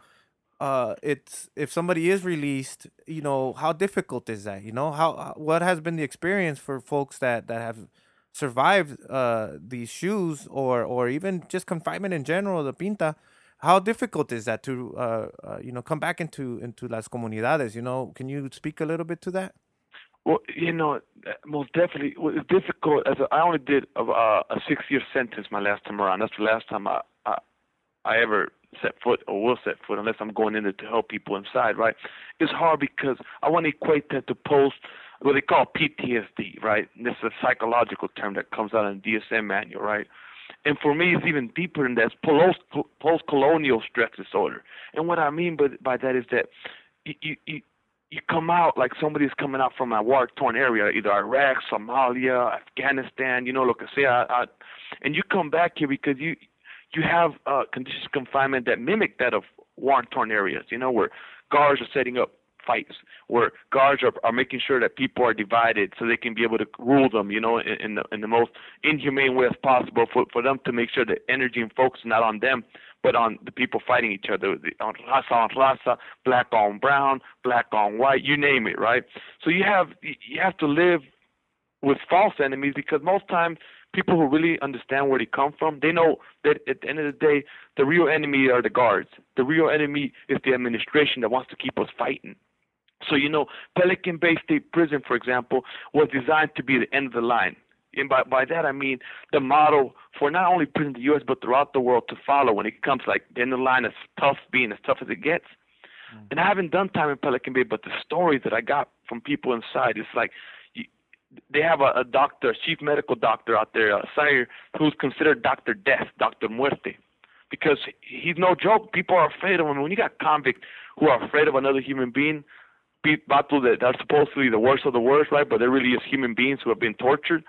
uh, it's if somebody is released, you know, how difficult is that? You know, how what has been the experience for folks that that have survived uh, these SHUs or or even just confinement in general, the pinta? How difficult is that to uh, uh, you know come back into into las comunidades? You know, can you speak a little bit to that? Well, you know, most definitely, it's difficult. As only did a, a six-year sentence my last time around. That's the last time I I, I ever set foot or will set foot unless I'm going in there to help people inside, right? It's hard because I want to equate that to post what they call PTSD, right? And this is a psychological term that comes out in the DSM manual, right? And for me, it's even deeper than that. It's post colonial stress disorder. And what I mean by, by that is that you, you, you come out like somebody's coming out from a war torn area, either Iraq, Somalia, Afghanistan, you know, look, say, I, I, and you come back here because you you have uh, conditions of confinement that mimic that of war-torn areas, you know, where guards are setting up fights, where guards are, are making sure that people are divided so they can be able to rule them, you know, in, in, the, in the most inhumane way as possible for, for them to make sure that energy and focus is not on them, but on the people fighting each other, the, on raza on raza, black on brown, black on white, you name it, right? So you have you have to live with false enemies because most times people who really understand where they come from, they know that at the end of the day, the real enemy are the guards. The real enemy is the administration that wants to keep us fighting. So, you know, Pelican Bay State Prison, for example, was designed to be the end of the line. And by, by that I mean the model for not only prison in the U.S. but throughout the world to follow when it comes like the end of the line as tough being as tough as it gets. Mm. And I haven't done time in Pelican Bay, but the stories that I got from people inside. It's like they have a, a doctor, a chief medical doctor out there, uh, Sayre, who's considered Doctor Death, Doctor Muerte, because he's no joke. People are afraid of him. When you got convicts who are afraid of another human being, people that are supposedly the worst of the worst, right? But they're really just human beings who have been tortured.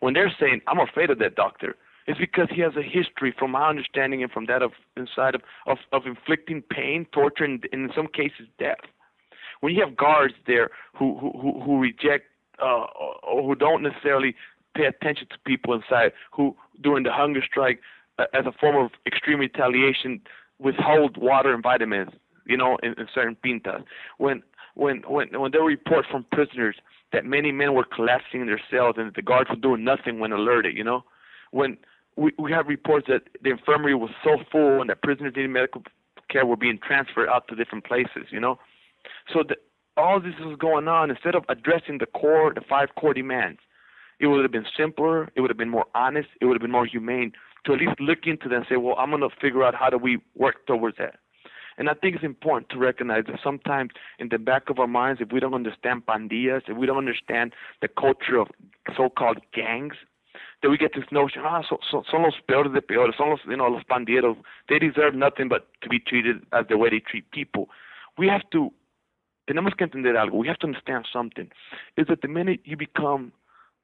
When they're saying, "I'm afraid of that doctor," it's because he has a history, from my understanding and from that of inside of of, of inflicting pain, torture, and in some cases death. When you have guards there who who who reject uh, or who don't necessarily pay attention to people inside, who during the hunger strike, uh, as a form of extreme retaliation, withhold water and vitamins, you know, in, in certain pintas. When when when when there were reports from prisoners that many men were collapsing in their cells and the guards were doing nothing when alerted, you know, when we we have reports that the infirmary was so full and that prisoners needing medical care were being transferred out to different places, you know, so the, all this was going on instead of addressing the core, the five core demands. It would have been simpler. It would have been more honest. It would have been more humane to at least look into that and say, well, I'm going to figure out how do we work towards that. And I think it's important to recognize that sometimes in the back of our minds, if we don't understand pandillas, if we don't understand the culture of so-called gangs, that we get this notion, ah, so, so, son los peores de peores, son los, you know, los pandilleros. They deserve nothing but to be treated as the way they treat people. We have to, tenemos que entender algo. We have to understand something. Is that the minute you become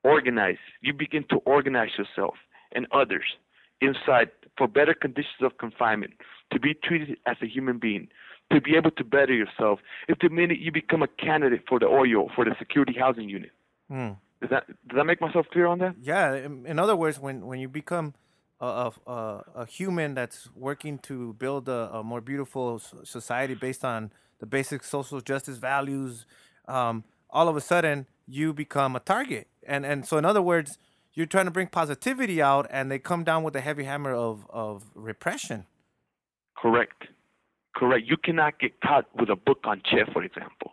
organized, you begin to organize yourself and others inside for better conditions of confinement, to be treated as a human being, to be able to better yourself, if the minute you become a candidate for the OYO, for the security housing unit. Mm. Does that does that make myself clear on that? Yeah. In, in other words, when when you become a, a, a human that's working to build a, a, more beautiful society based on the basic social justice values, um, all of a sudden you become a target. And and so in other words, you're trying to bring positivity out and they come down with a heavy hammer of, of repression. Correct. Correct. You cannot get caught with a book on Che, for example.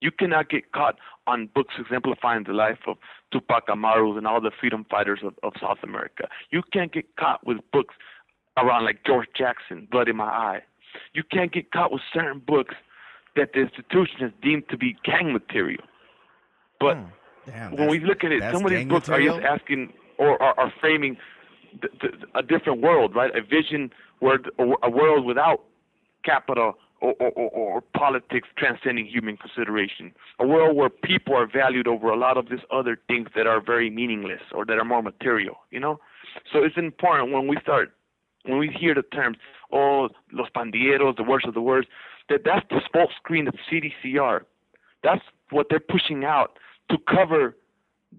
You cannot get caught on books exemplifying the life of Tupac Amaru and all the freedom fighters of, of South America. You can't get caught with books around like George Jackson, Blood in My Eye. You can't get caught with certain books that the institution has deemed to be gang material. But hmm. Damn, when we look at it, some of these books material? are just asking or are, are framing the, the, a different world, right? A vision where a world without capital or, or, or, or, politics transcending human consideration. A world where people are valued over a lot of these other things that are very meaningless or that are more material, you know? So it's important when we start, when we hear the terms, oh, los pandilleros, the worst of the worst, that that's the smoke screen of CDCR. That's what they're pushing out to cover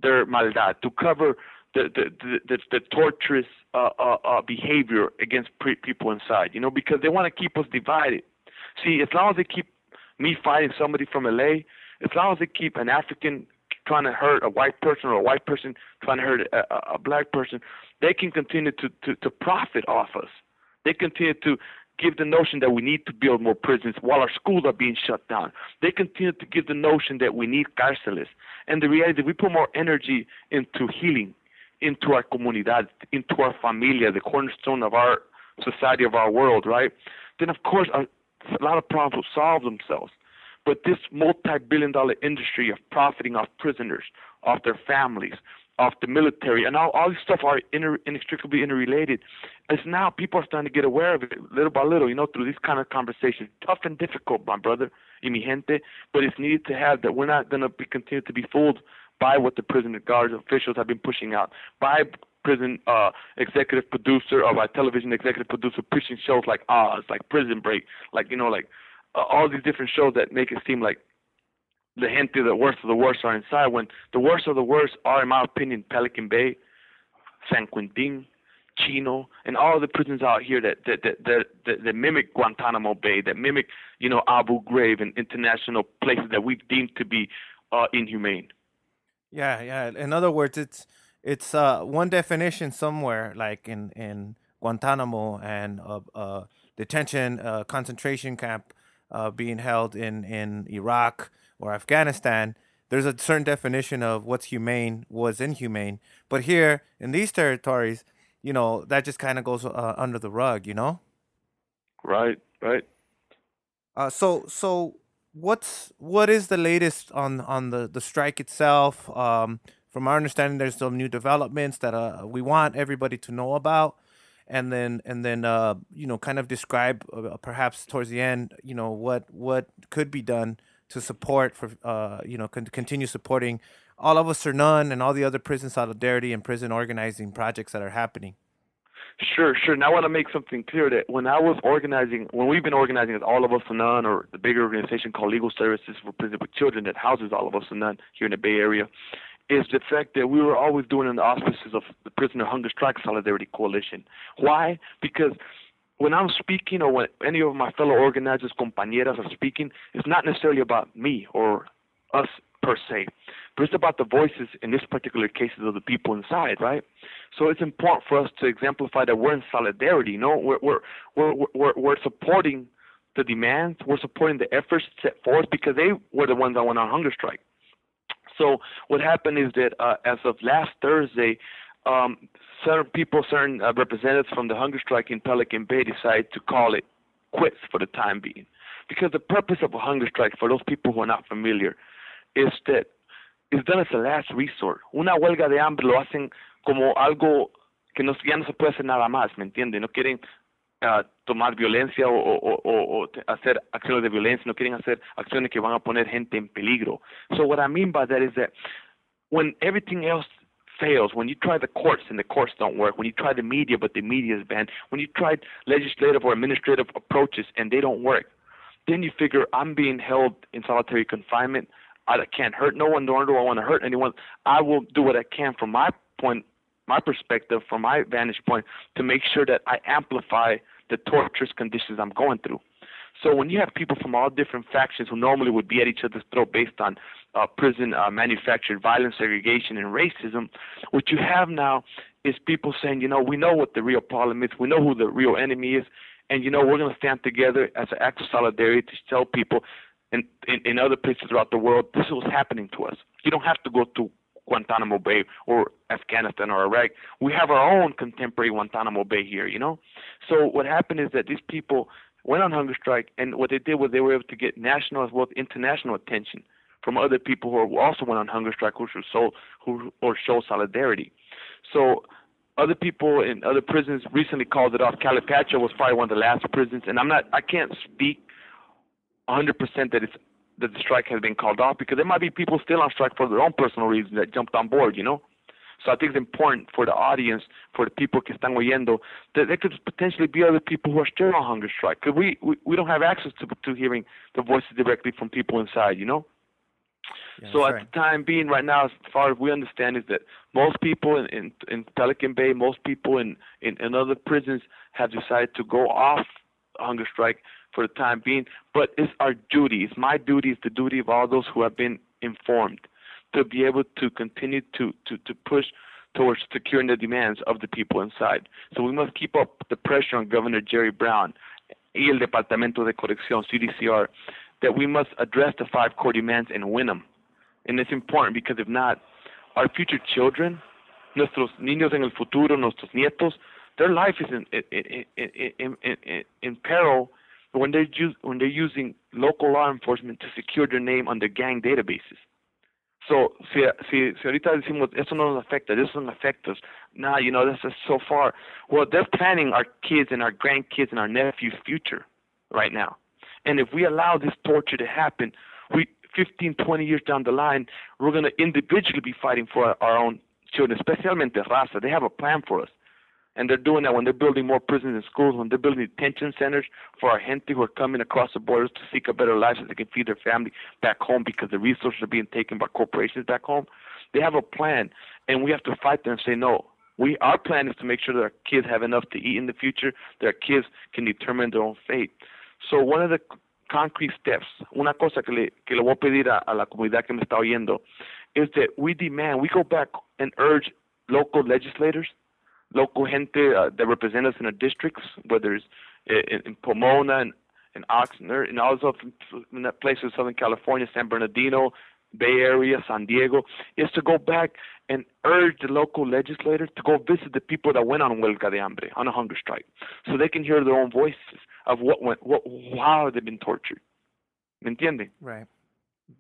their maldad, to cover the the the, the, the torturous uh, uh, uh, behavior against pre- people inside. You know, because they want to keep us divided. See, as long as they keep me fighting somebody from LA, as long as they keep an African trying to hurt a white person or a white person trying to hurt a, a black person, they can continue to, to, to profit off us. They continue to give the notion that we need to build more prisons while our schools are being shut down. They continue to give the notion that we need cárceles. And the reality, we put more energy into healing, into our comunidad, into our familia, the cornerstone of our society, of our world, right? Then, of course, a, lot of problems will solve themselves. But this multi-billion dollar industry of profiting off prisoners, off their families, of the military, and all, all these stuff are inter, inextricably interrelated. As now people are starting to get aware of it little by little, you know, through these kind of conversations. Tough and difficult, my brother, y mi gente, but it's needed to have that. We're not going to be continue to be fooled by what the prison guards officials have been pushing out, by prison uh, executive producer or by television executive producer pushing shows like Oz, like Prison Break, like you know, like uh, all these different shows that make it seem like the gente, the worst of the worst are inside. When the worst of the worst are, in my opinion, Pelican Bay, San Quentin, Chino, and all the prisons out here that that that that, that, that mimic Guantanamo Bay, that mimic you know Abu Ghraib and international places that we've deemed to be uh, inhumane. Yeah, yeah. In other words, it's it's uh, one definition somewhere, like in in Guantanamo and uh, uh, detention uh, concentration camp uh, being held in in Iraq or Afghanistan, there's a certain definition of what's humane, what's inhumane. But here in these territories, you know, that just kind of goes uh, under the rug, you know? Right, right. Uh, so, so what's what is the latest on on the the strike itself? Um, from our understanding, there's some new developments that uh, we want everybody to know about, and then and then uh, you know kind of describe uh, perhaps towards the end, you know what what could be done to support for uh, you know con- continue supporting all of us or none and all the other prison solidarity and prison organizing projects that are happening. Sure, sure. Now I want to make something clear that when I was organizing, when we've been organizing as All of Us or None, or the bigger organization called Legal Services for Prisoners with Children that houses All of Us or None here in the Bay Area, is the fact that we were always doing in the auspices of the Prisoner Hunger Strike Solidarity Coalition. Why? Because when I'm speaking or when any of my fellow organizers, compañeras are speaking, it's not necessarily about me or us per se, but it's about the voices in this particular case of the people inside, right? So it's important for us to exemplify that we're in solidarity. You know, we're we're we're we're, we're supporting the demands, we're supporting the efforts set forth because they were the ones that went on hunger strike. So what happened is that uh, as of last Thursday, um, certain people, certain uh, representatives from the hunger strike in Pelican Bay decided to call it quits for the time being. Because the purpose of a hunger strike, for those people who are not familiar, is that it's done as a last resort. Una huelga de hambre lo hacen como algo que no, ya no se puede hacer nada más, ¿me entiende? No quieren uh, tomar violencia o, o, o, o, hacer acciones de violencia, no quieren hacer acciones que van a poner gente en peligro. So what I mean by that is that when everything else fails, when you try the courts and the courts don't work, when you try the media but the media is banned, when you try legislative or administrative approaches and they don't work, then you figure I'm being held in solitary confinement. I can't hurt no one, nor do I want to hurt anyone. I will do what I can from my point, my perspective, from my vantage point, to make sure that I amplify the torturous conditions I'm going through. So when you have people from all different factions who normally would be at each other's throat based on uh, prison uh, manufactured violence, segregation, and racism, what you have now is people saying, you know, we know what the real problem is, we know who the real enemy is, and you know we're going to stand together as an act of solidarity to tell people in, in, in other places throughout the world this is what's happening to us. You don't have to go to Guantanamo Bay or Afghanistan or Iraq. We have our own contemporary Guantanamo Bay here, you know. So what happened is that these people went on hunger strike, and what they did was they were able to get national as well as international attention from other people who also went on hunger strike, who show who or show solidarity. So other people in other prisons recently called it off. Calipatria was probably one of the last prisons, and I'm not, I can't speak 100% that it's that the strike has been called off because there might be people still on strike for their own personal reasons that jumped on board, you know. So I think it's important for the audience, for the people que están oyendo, that there could potentially be other people who are still on hunger strike. Because we, we, we don't have access to, to hearing the voices directly from people inside, you know? Yeah, so at right. the time being right now, as far as we understand, is that most people in, in, in Pelican Bay, most people in, in, in other prisons have decided to go off hunger strike for the time being. But it's our duty, it's my duty, it's the duty of all those who have been informed to be able to continue to, to, to push towards securing the demands of the people inside. So we must keep up the pressure on Governor Jerry Brown y el Departamento de Corrección, CDCR, that we must address the five core demands and win them. And it's important because if not, our future children, nuestros niños en el futuro, nuestros nietos, their life is in, in, in, in, peril when they're, when they're using local law enforcement to secure their name on their gang databases. So, si, si, si ahorita decimos, eso no nos afecta, this doesn't affect us, nah, you know, this is so far. Well, they're planning our kids and our grandkids and our nephews' future right now. And if we allow this torture to happen, we 15, 20 years down the line, we're going to individually be fighting for our, our own children, especially Raza. They have a plan for us. And they're doing that when they're building more prisons and schools, when they're building detention centers for our gente who are coming across the borders to seek a better life so they can feed their family back home because the resources are being taken by corporations back home. They have a plan, and we have to fight them and say, no, we our plan is to make sure that our kids have enough to eat in the future, that our kids can determine their own fate. So one of the concrete steps, una cosa que le, que le voy a pedir a, a la comunidad que me está oyendo, is that we demand, we go back and urge local legislators, local gente uh, that represent us in our districts, whether it's in, in Pomona and, and Oxnard and also in that places in Southern California, San Bernardino, Bay Area, San Diego, is to go back and urge the local legislators to go visit the people that went on huelga de hambre, on a hunger strike, so they can hear their own voices of what went, what, how they've been tortured. ¿Me entiende? Right.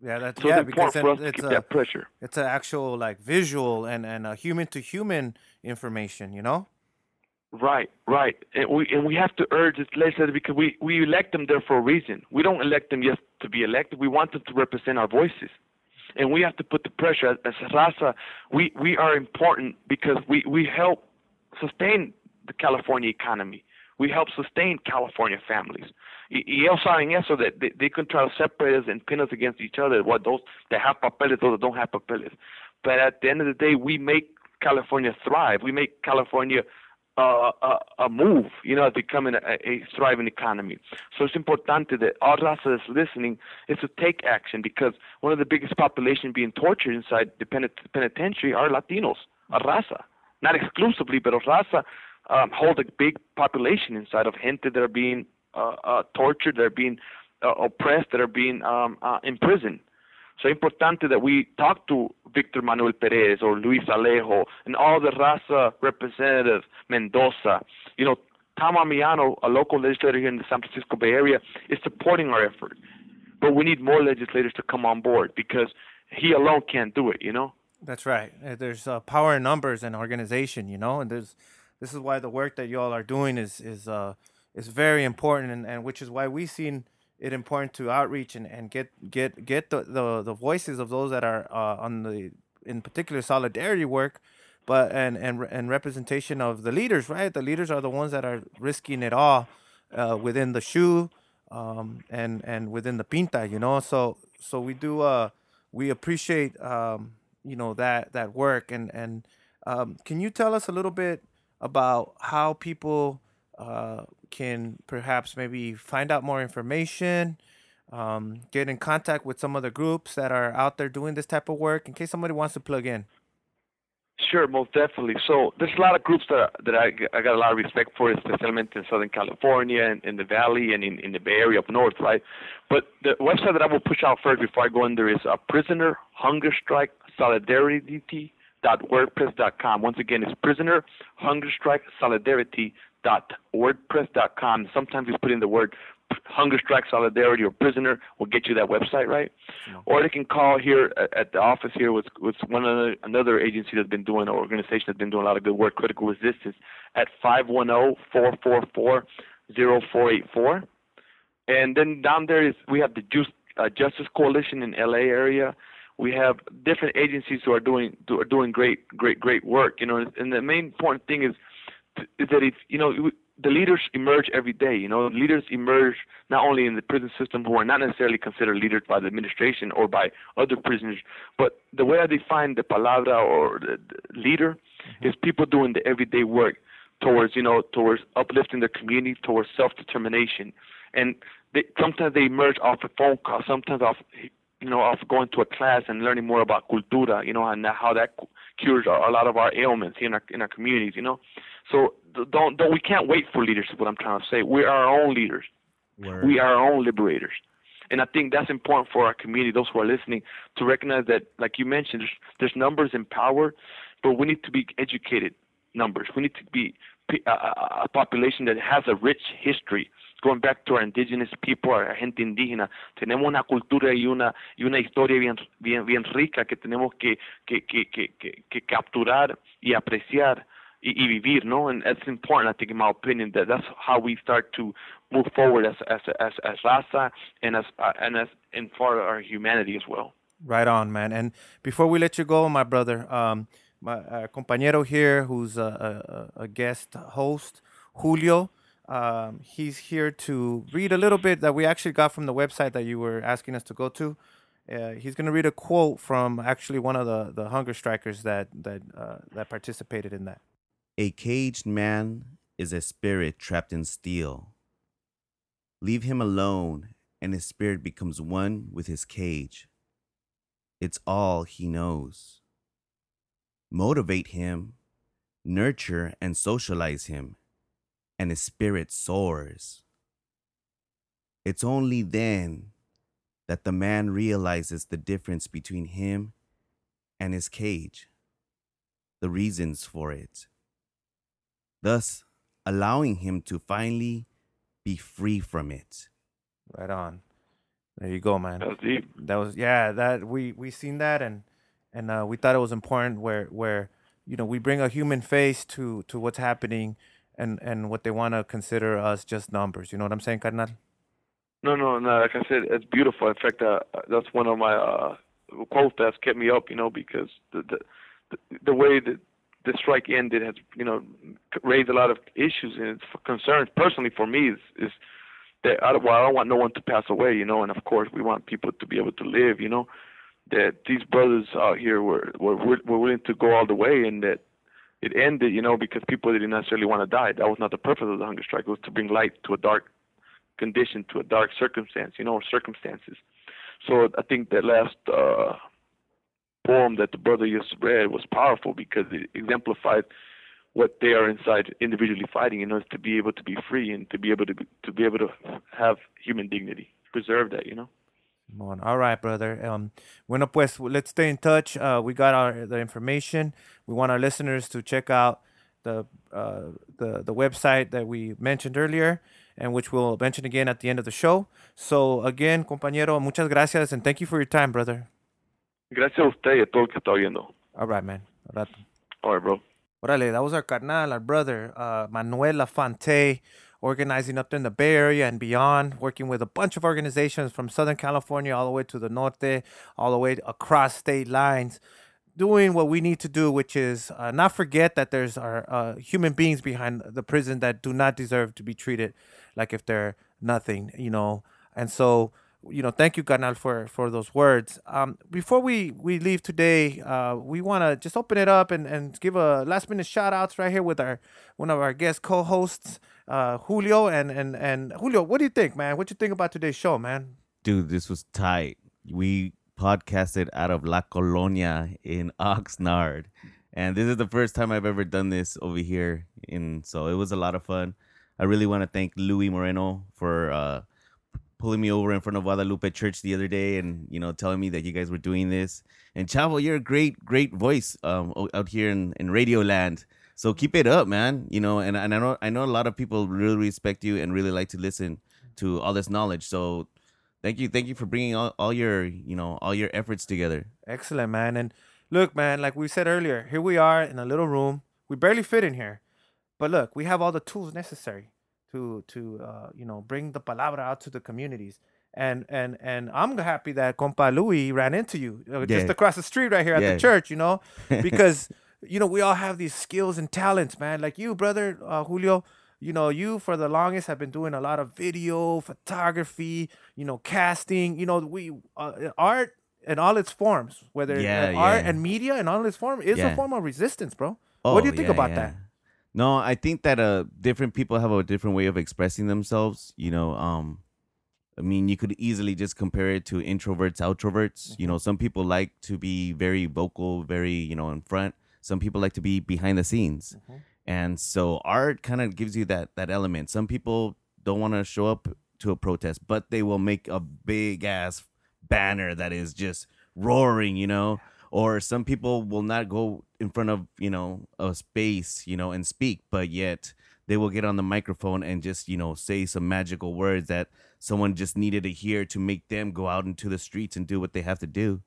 Yeah, that's So yeah because important for us then it's a that pressure. it's an actual like visual and and a human to human information. You know. Right, right. And we and we have to urge this legislature because we, we elect them there for a reason. We don't elect them just to be elected. We want them to represent our voices. And we have to put the pressure as, as Raza, we, we are important because we, we help sustain the California economy. We help sustain California families. Y, ellos saben eso, that they, they can try to separate us and pin us against each other, what those that have papeles, those that don't have papeles. But at the end of the day, we make California thrive. We make California uh, a, a move, you know, becoming a, a thriving economy. So it's important that all Raza that's listening is to take action because one of the biggest population being tortured inside the penitentiary are Latinos, a Raza. Not exclusively, but a Raza um, hold a big population inside of gente that are being uh, uh, tortured, that are being uh, oppressed, that are being um, uh, imprisoned. So importante that we talk to Victor Manuel Perez or Luis Alejo and all the Raza representatives, Mendoza. You know, Tom Ammiano, a local legislator here in the San Francisco Bay Area, is supporting our effort. But we need more legislators to come on board because he alone can't do it, you know? That's right. Uh, There's uh, power in numbers and organization, you know, and there's this is why the work that y'all are doing is is uh is very important, and, and which is why we seen it important to outreach and, and get get get the, the the voices of those that are uh, on the in particular solidarity work, but and and and representation of the leaders, right? The leaders are the ones that are risking it all uh, within the SHU um, and and within the pinta, you know. So so we do uh we appreciate um you know that that work and and um, can you tell us a little bit about how people uh, can perhaps maybe find out more information um, get in contact with some of the groups that are out there doing this type of work in case somebody wants to plug in Sure, most definitely. So there's a lot of groups that that I, I got a lot of respect for, especially in Southern California and in the Valley and in, in the Bay Area up north, right? But the website that I will push out first before I go in there is uh, Prisoner Hunger Strike Solidarity dot wordpress dot com. Once again, it's prisoner hunger strike solidarity dot wordpress dot com. Sometimes you put in the word hunger strike solidarity or prisoner will get you that website right or they can call here at, the office here with with one other, another agency that's been doing an organization that's been doing a lot of good work critical resistance at 510-444-0484 and then down there is we have the Juice, uh, Justice Coalition in LA area we have different agencies who are doing do, are doing great great great work you know and the main important thing is is that if you know the leaders emerge every day you know leaders emerge not only in the prison system who are not necessarily considered leaders by the administration or by other prisoners but the way I define the palabra or the, the leader mm-hmm. is people doing the everyday work towards you know towards uplifting their community towards self determination and they, sometimes they emerge off a phone call sometimes off you know, of going to a class and learning more about cultura, you know, and how that cures a lot of our ailments in our in our communities, you know. So don't don't we can't wait for leaders. Is what I'm trying to say. We are our own leaders. We are our own liberators. And I think that's important for our community, those who are listening, to recognize that, like you mentioned, there's, there's numbers and power, but we need to be educated numbers. We need to be a, a population that has a rich history. Going back to our indigenous people, our gente indígena, tenemos una cultura y una y una historia bien bien bien rica que tenemos que que que que, que, capturar y apreciar y, y vivir, no? And that's important, I think, in my opinion, that that's how we start to move forward as as as as raza and as uh, and as in for our humanity as well. Right on, man. And before we let you go, my brother, um, my uh, compañero here, who's a, a, a guest host, Julio, um, he's here to read a little bit that we actually got from the website that you were asking us to go to. Uh, he's going to read a quote from actually one of the, the hunger strikers that that uh, that participated in that. A caged man is a spirit trapped in steel. Leave him alone, and his spirit becomes one with his cage. It's all he knows. Motivate him, nurture and socialize him, and his spirit soars. It's only then that the man realizes the difference between him and his cage, the reasons for it thus allowing him to finally be free from it. Right on. There you go, man. That's deep. That was yeah. That we we seen that and and uh, we thought it was important where where you know we bring a human face to to what's happening and and what they want to consider us just numbers. You know what I'm saying, carnal? No, no, no. Like I said, it's beautiful. In fact, uh, that's one of my uh, quotes that's kept me up. You know, because the the the, way that the strike ended has you know raised a lot of issues and concerns personally for me is is that I don't, well, I don't want no one to pass away. You know, and of course we want people to be able to live. You know, that these brothers out here were were were willing to go all the way and that it ended, you know, because people didn't necessarily want to die. That was not the purpose of the hunger strike. It was to bring light to a dark condition, to a dark circumstance, you know, circumstances. So I think that last uh, poem that the brother just read was powerful because it exemplified what they are inside individually fighting in order to be able to be free and to be able to be, to be able to have human dignity, preserve that, you know. Mon. All right, brother. Um, bueno, pues let's stay in touch. Uh, we got our the information. We want our listeners to check out the uh, the the website that we mentioned earlier, and which we'll mention again at the end of the show. So again, compañero, muchas gracias, and thank you for your time, brother. Gracias a usted y a todo el que está oyendo. All right, man. All right. All right, bro. Órale, that was our carnal, our brother, uh, Manuel La Fontaine, organizing up in the Bay Area and beyond, working with a bunch of organizations from Southern California all the way to the Norte, all the way across state lines, doing what we need to do, which is uh, not forget that there's our uh, human beings behind the prison that do not deserve to be treated like if they're nothing, you know. And so, you know, thank you, Carnal, for for those words. Um, before we we leave today, uh, we want to just open it up and, and give a last minute shout outs right here with our one of our guest co-hosts, uh, Julio. And and and Julio, what do you think, man? What you think about today's show, man? Dude, this was tight. We podcasted out of La Colonia in Oxnard. And this is the first time I've ever done this over here. And so it was a lot of fun. I really want to thank Louis Moreno for uh, pulling me over in front of Guadalupe Church the other day and, you know, telling me that you guys were doing this. And Chavo, you're a great, great voice um, out here in, in Radio Land. So keep it up, man. You know, and, and I know I know a lot of people really respect you and really like to listen to all this knowledge. So thank you, thank you for bringing all, all your, you know, all your efforts together. Excellent, man. And look, man, like we said earlier, here we are in a little room. We barely fit in here, but look, we have all the tools necessary to to uh, you know bring the palabra out to the communities. And and and I'm happy that compa Louis ran into you uh, just across the street right here at Yeah. the church. You know, because you know we all have these skills and talents, man. Like you, brother uh, Julio. You know, you for the longest have been doing a lot of video, photography, you know, casting. You know, we uh, art in all its forms, whether Yeah, uh, art and media in all its form is a form of resistance, bro. what do you think yeah, about yeah. that? No, I think that uh different people have a different way of expressing themselves. You know, um I mean you could easily just compare it to introverts, outroverts. You know, some people like to be very vocal, very, you know, in front. Some people like to be behind the scenes. Mm-hmm. And so art kind of gives you that that element. Some people don't want to show up to a protest, but they will make a big ass banner that is just roaring, you know. Or some people will not go in front of, you know, a space, you know, and speak, but yet they will get on the microphone and just, you know, say some magical words that someone just needed to hear to make them go out into the streets and do what they have to do.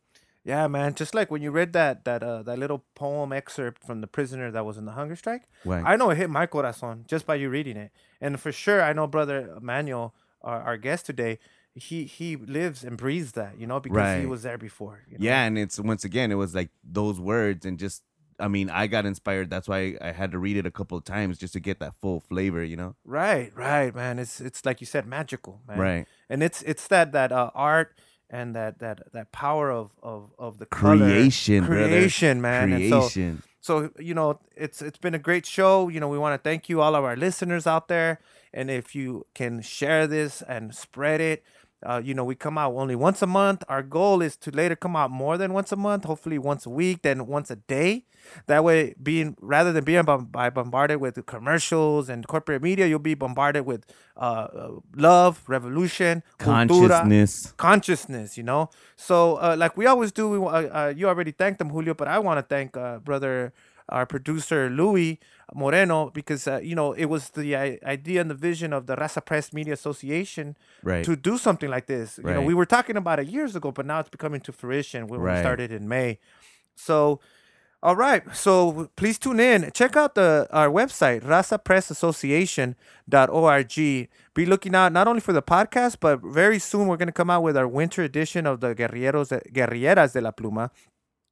Yeah, man. Just like when you read that that uh, that little poem excerpt from the prisoner that was in the hunger strike, Right. I know it hit my corazon just by you reading it. And for sure, I know brother Manuel, our, our guest today, he he lives and breathes that, you know, because he was there before. you know? Yeah, and it's once again, it was like those words, and just I mean, I got inspired. That's why I had to read it a couple of times just to get that full flavor, you know? Right, right, man. It's it's like you said, magical, man. Right. And it's it's that that uh, art and that that that power of of of the color. Creation, brother. creation, man. And so- So you know, it's it's been a great show. You know, we want to thank you all of our listeners out there, and if you can share this and spread it. Uh, you know, we come out only once a month. Our goal is to later come out more than once a month, hopefully once a week, then once a day. That way, being rather than being by bombarded with commercials and corporate media, you'll be bombarded with uh, uh, love, revolution, cultura, Consciousness. consciousness, you know. So, uh, like we always do, we uh, uh, you already thanked them, Julio, but I want to thank uh, brother our producer Louis Moreno because uh, you know it was the i- idea and the vision of the Raza Press Media Association Right. to do something like this. You know, we were talking about it years ago, but now it's becoming to fruition when we Right. started in May. So, all right. So please tune in. Check out the our website, razapressassociation.org. Be looking out not only for the podcast, but very soon we're going to come out with our winter edition of the Guerrilleros, Guerrilleras de la Pluma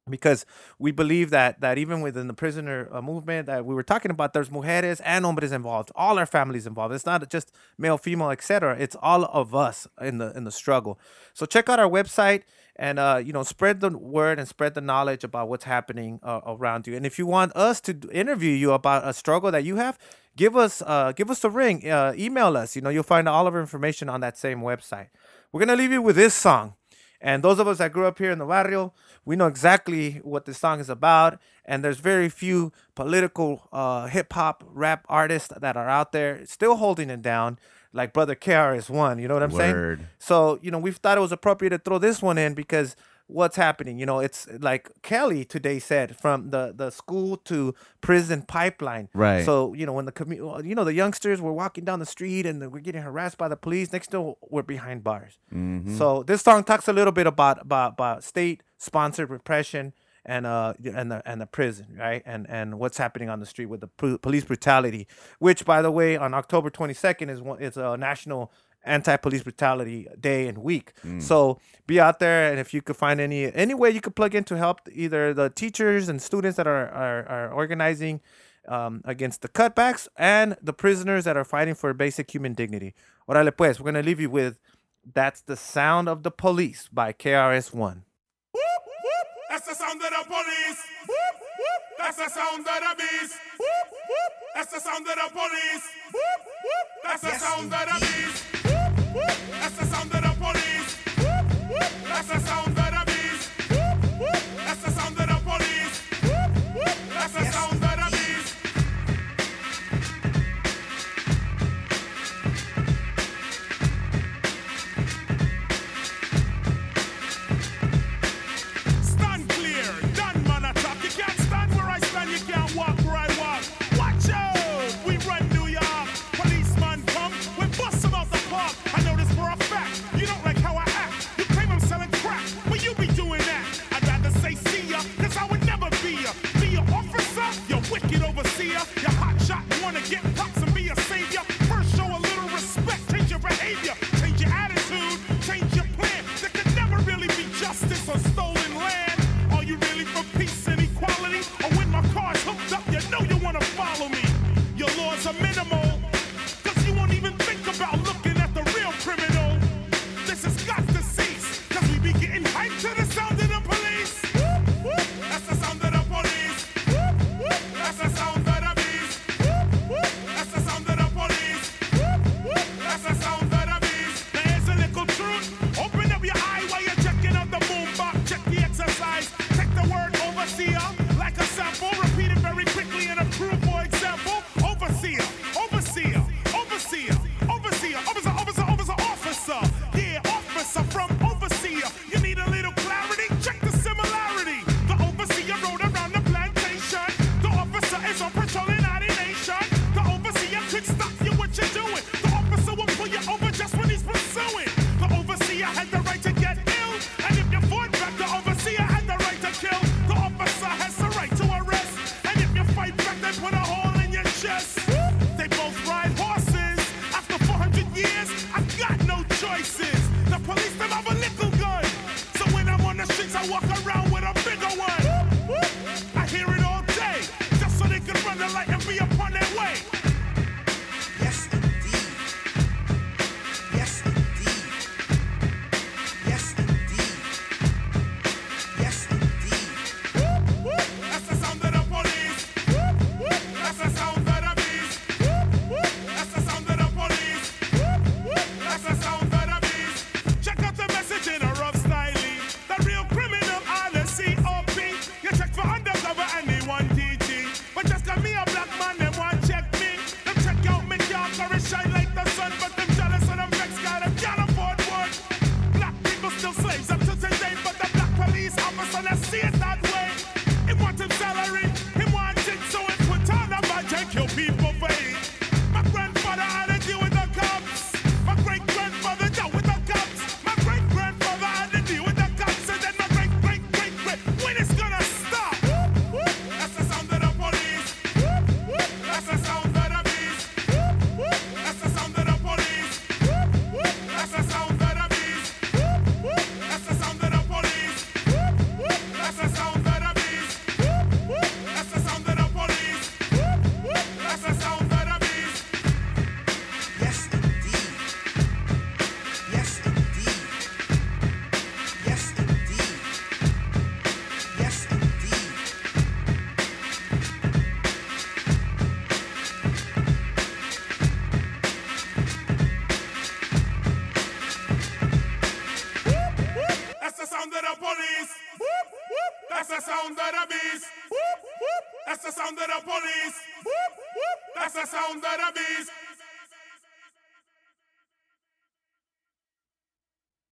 because we believe that that even within the prisoner uh, movement that we were talking about there's mujeres and hombres involved. All our families involved. It's not just male female etc it's all of us in the in the struggle. So check out our website and uh, you know spread the word and spread the knowledge about what's happening uh, around you. And if you want us to interview you about a struggle that you have give us uh, give us a ring uh, email us. You know you'll find all of our information on that same website. We're gonna leave you with this song and those of us that grew up here in the barrio, we know exactly what this song is about. And there's very few political uh, hip hop rap artists that are out there still holding it down, like Brother KRS-One. You know what I'm Word. saying? So, you know, we thought it was appropriate to throw this one in because what's happening? You know, it's like Kelly today said from the, the school to prison pipeline. Right. So, you know, when the commu- you know, the youngsters were walking down the street and we're getting harassed by the police, next door we're behind bars. So this song talks a little bit about about, about state sponsored repression and uh and the and the prison, right? And and what's happening on the street with the pol- police brutality, which by the way, on October 22nd is one is a national anti-police brutality day and week. So be out there and if you could find any any way you could plug in to help either the teachers and students that are are, are organizing um, against the cutbacks and the prisoners that are fighting for basic human dignity. Orale pues, we're gonna leave you with That's the Sound of the Police by KRS-One. That's the sound of the police. That's the sound of the beast. That's the sound of the police. That's the sound of the beast.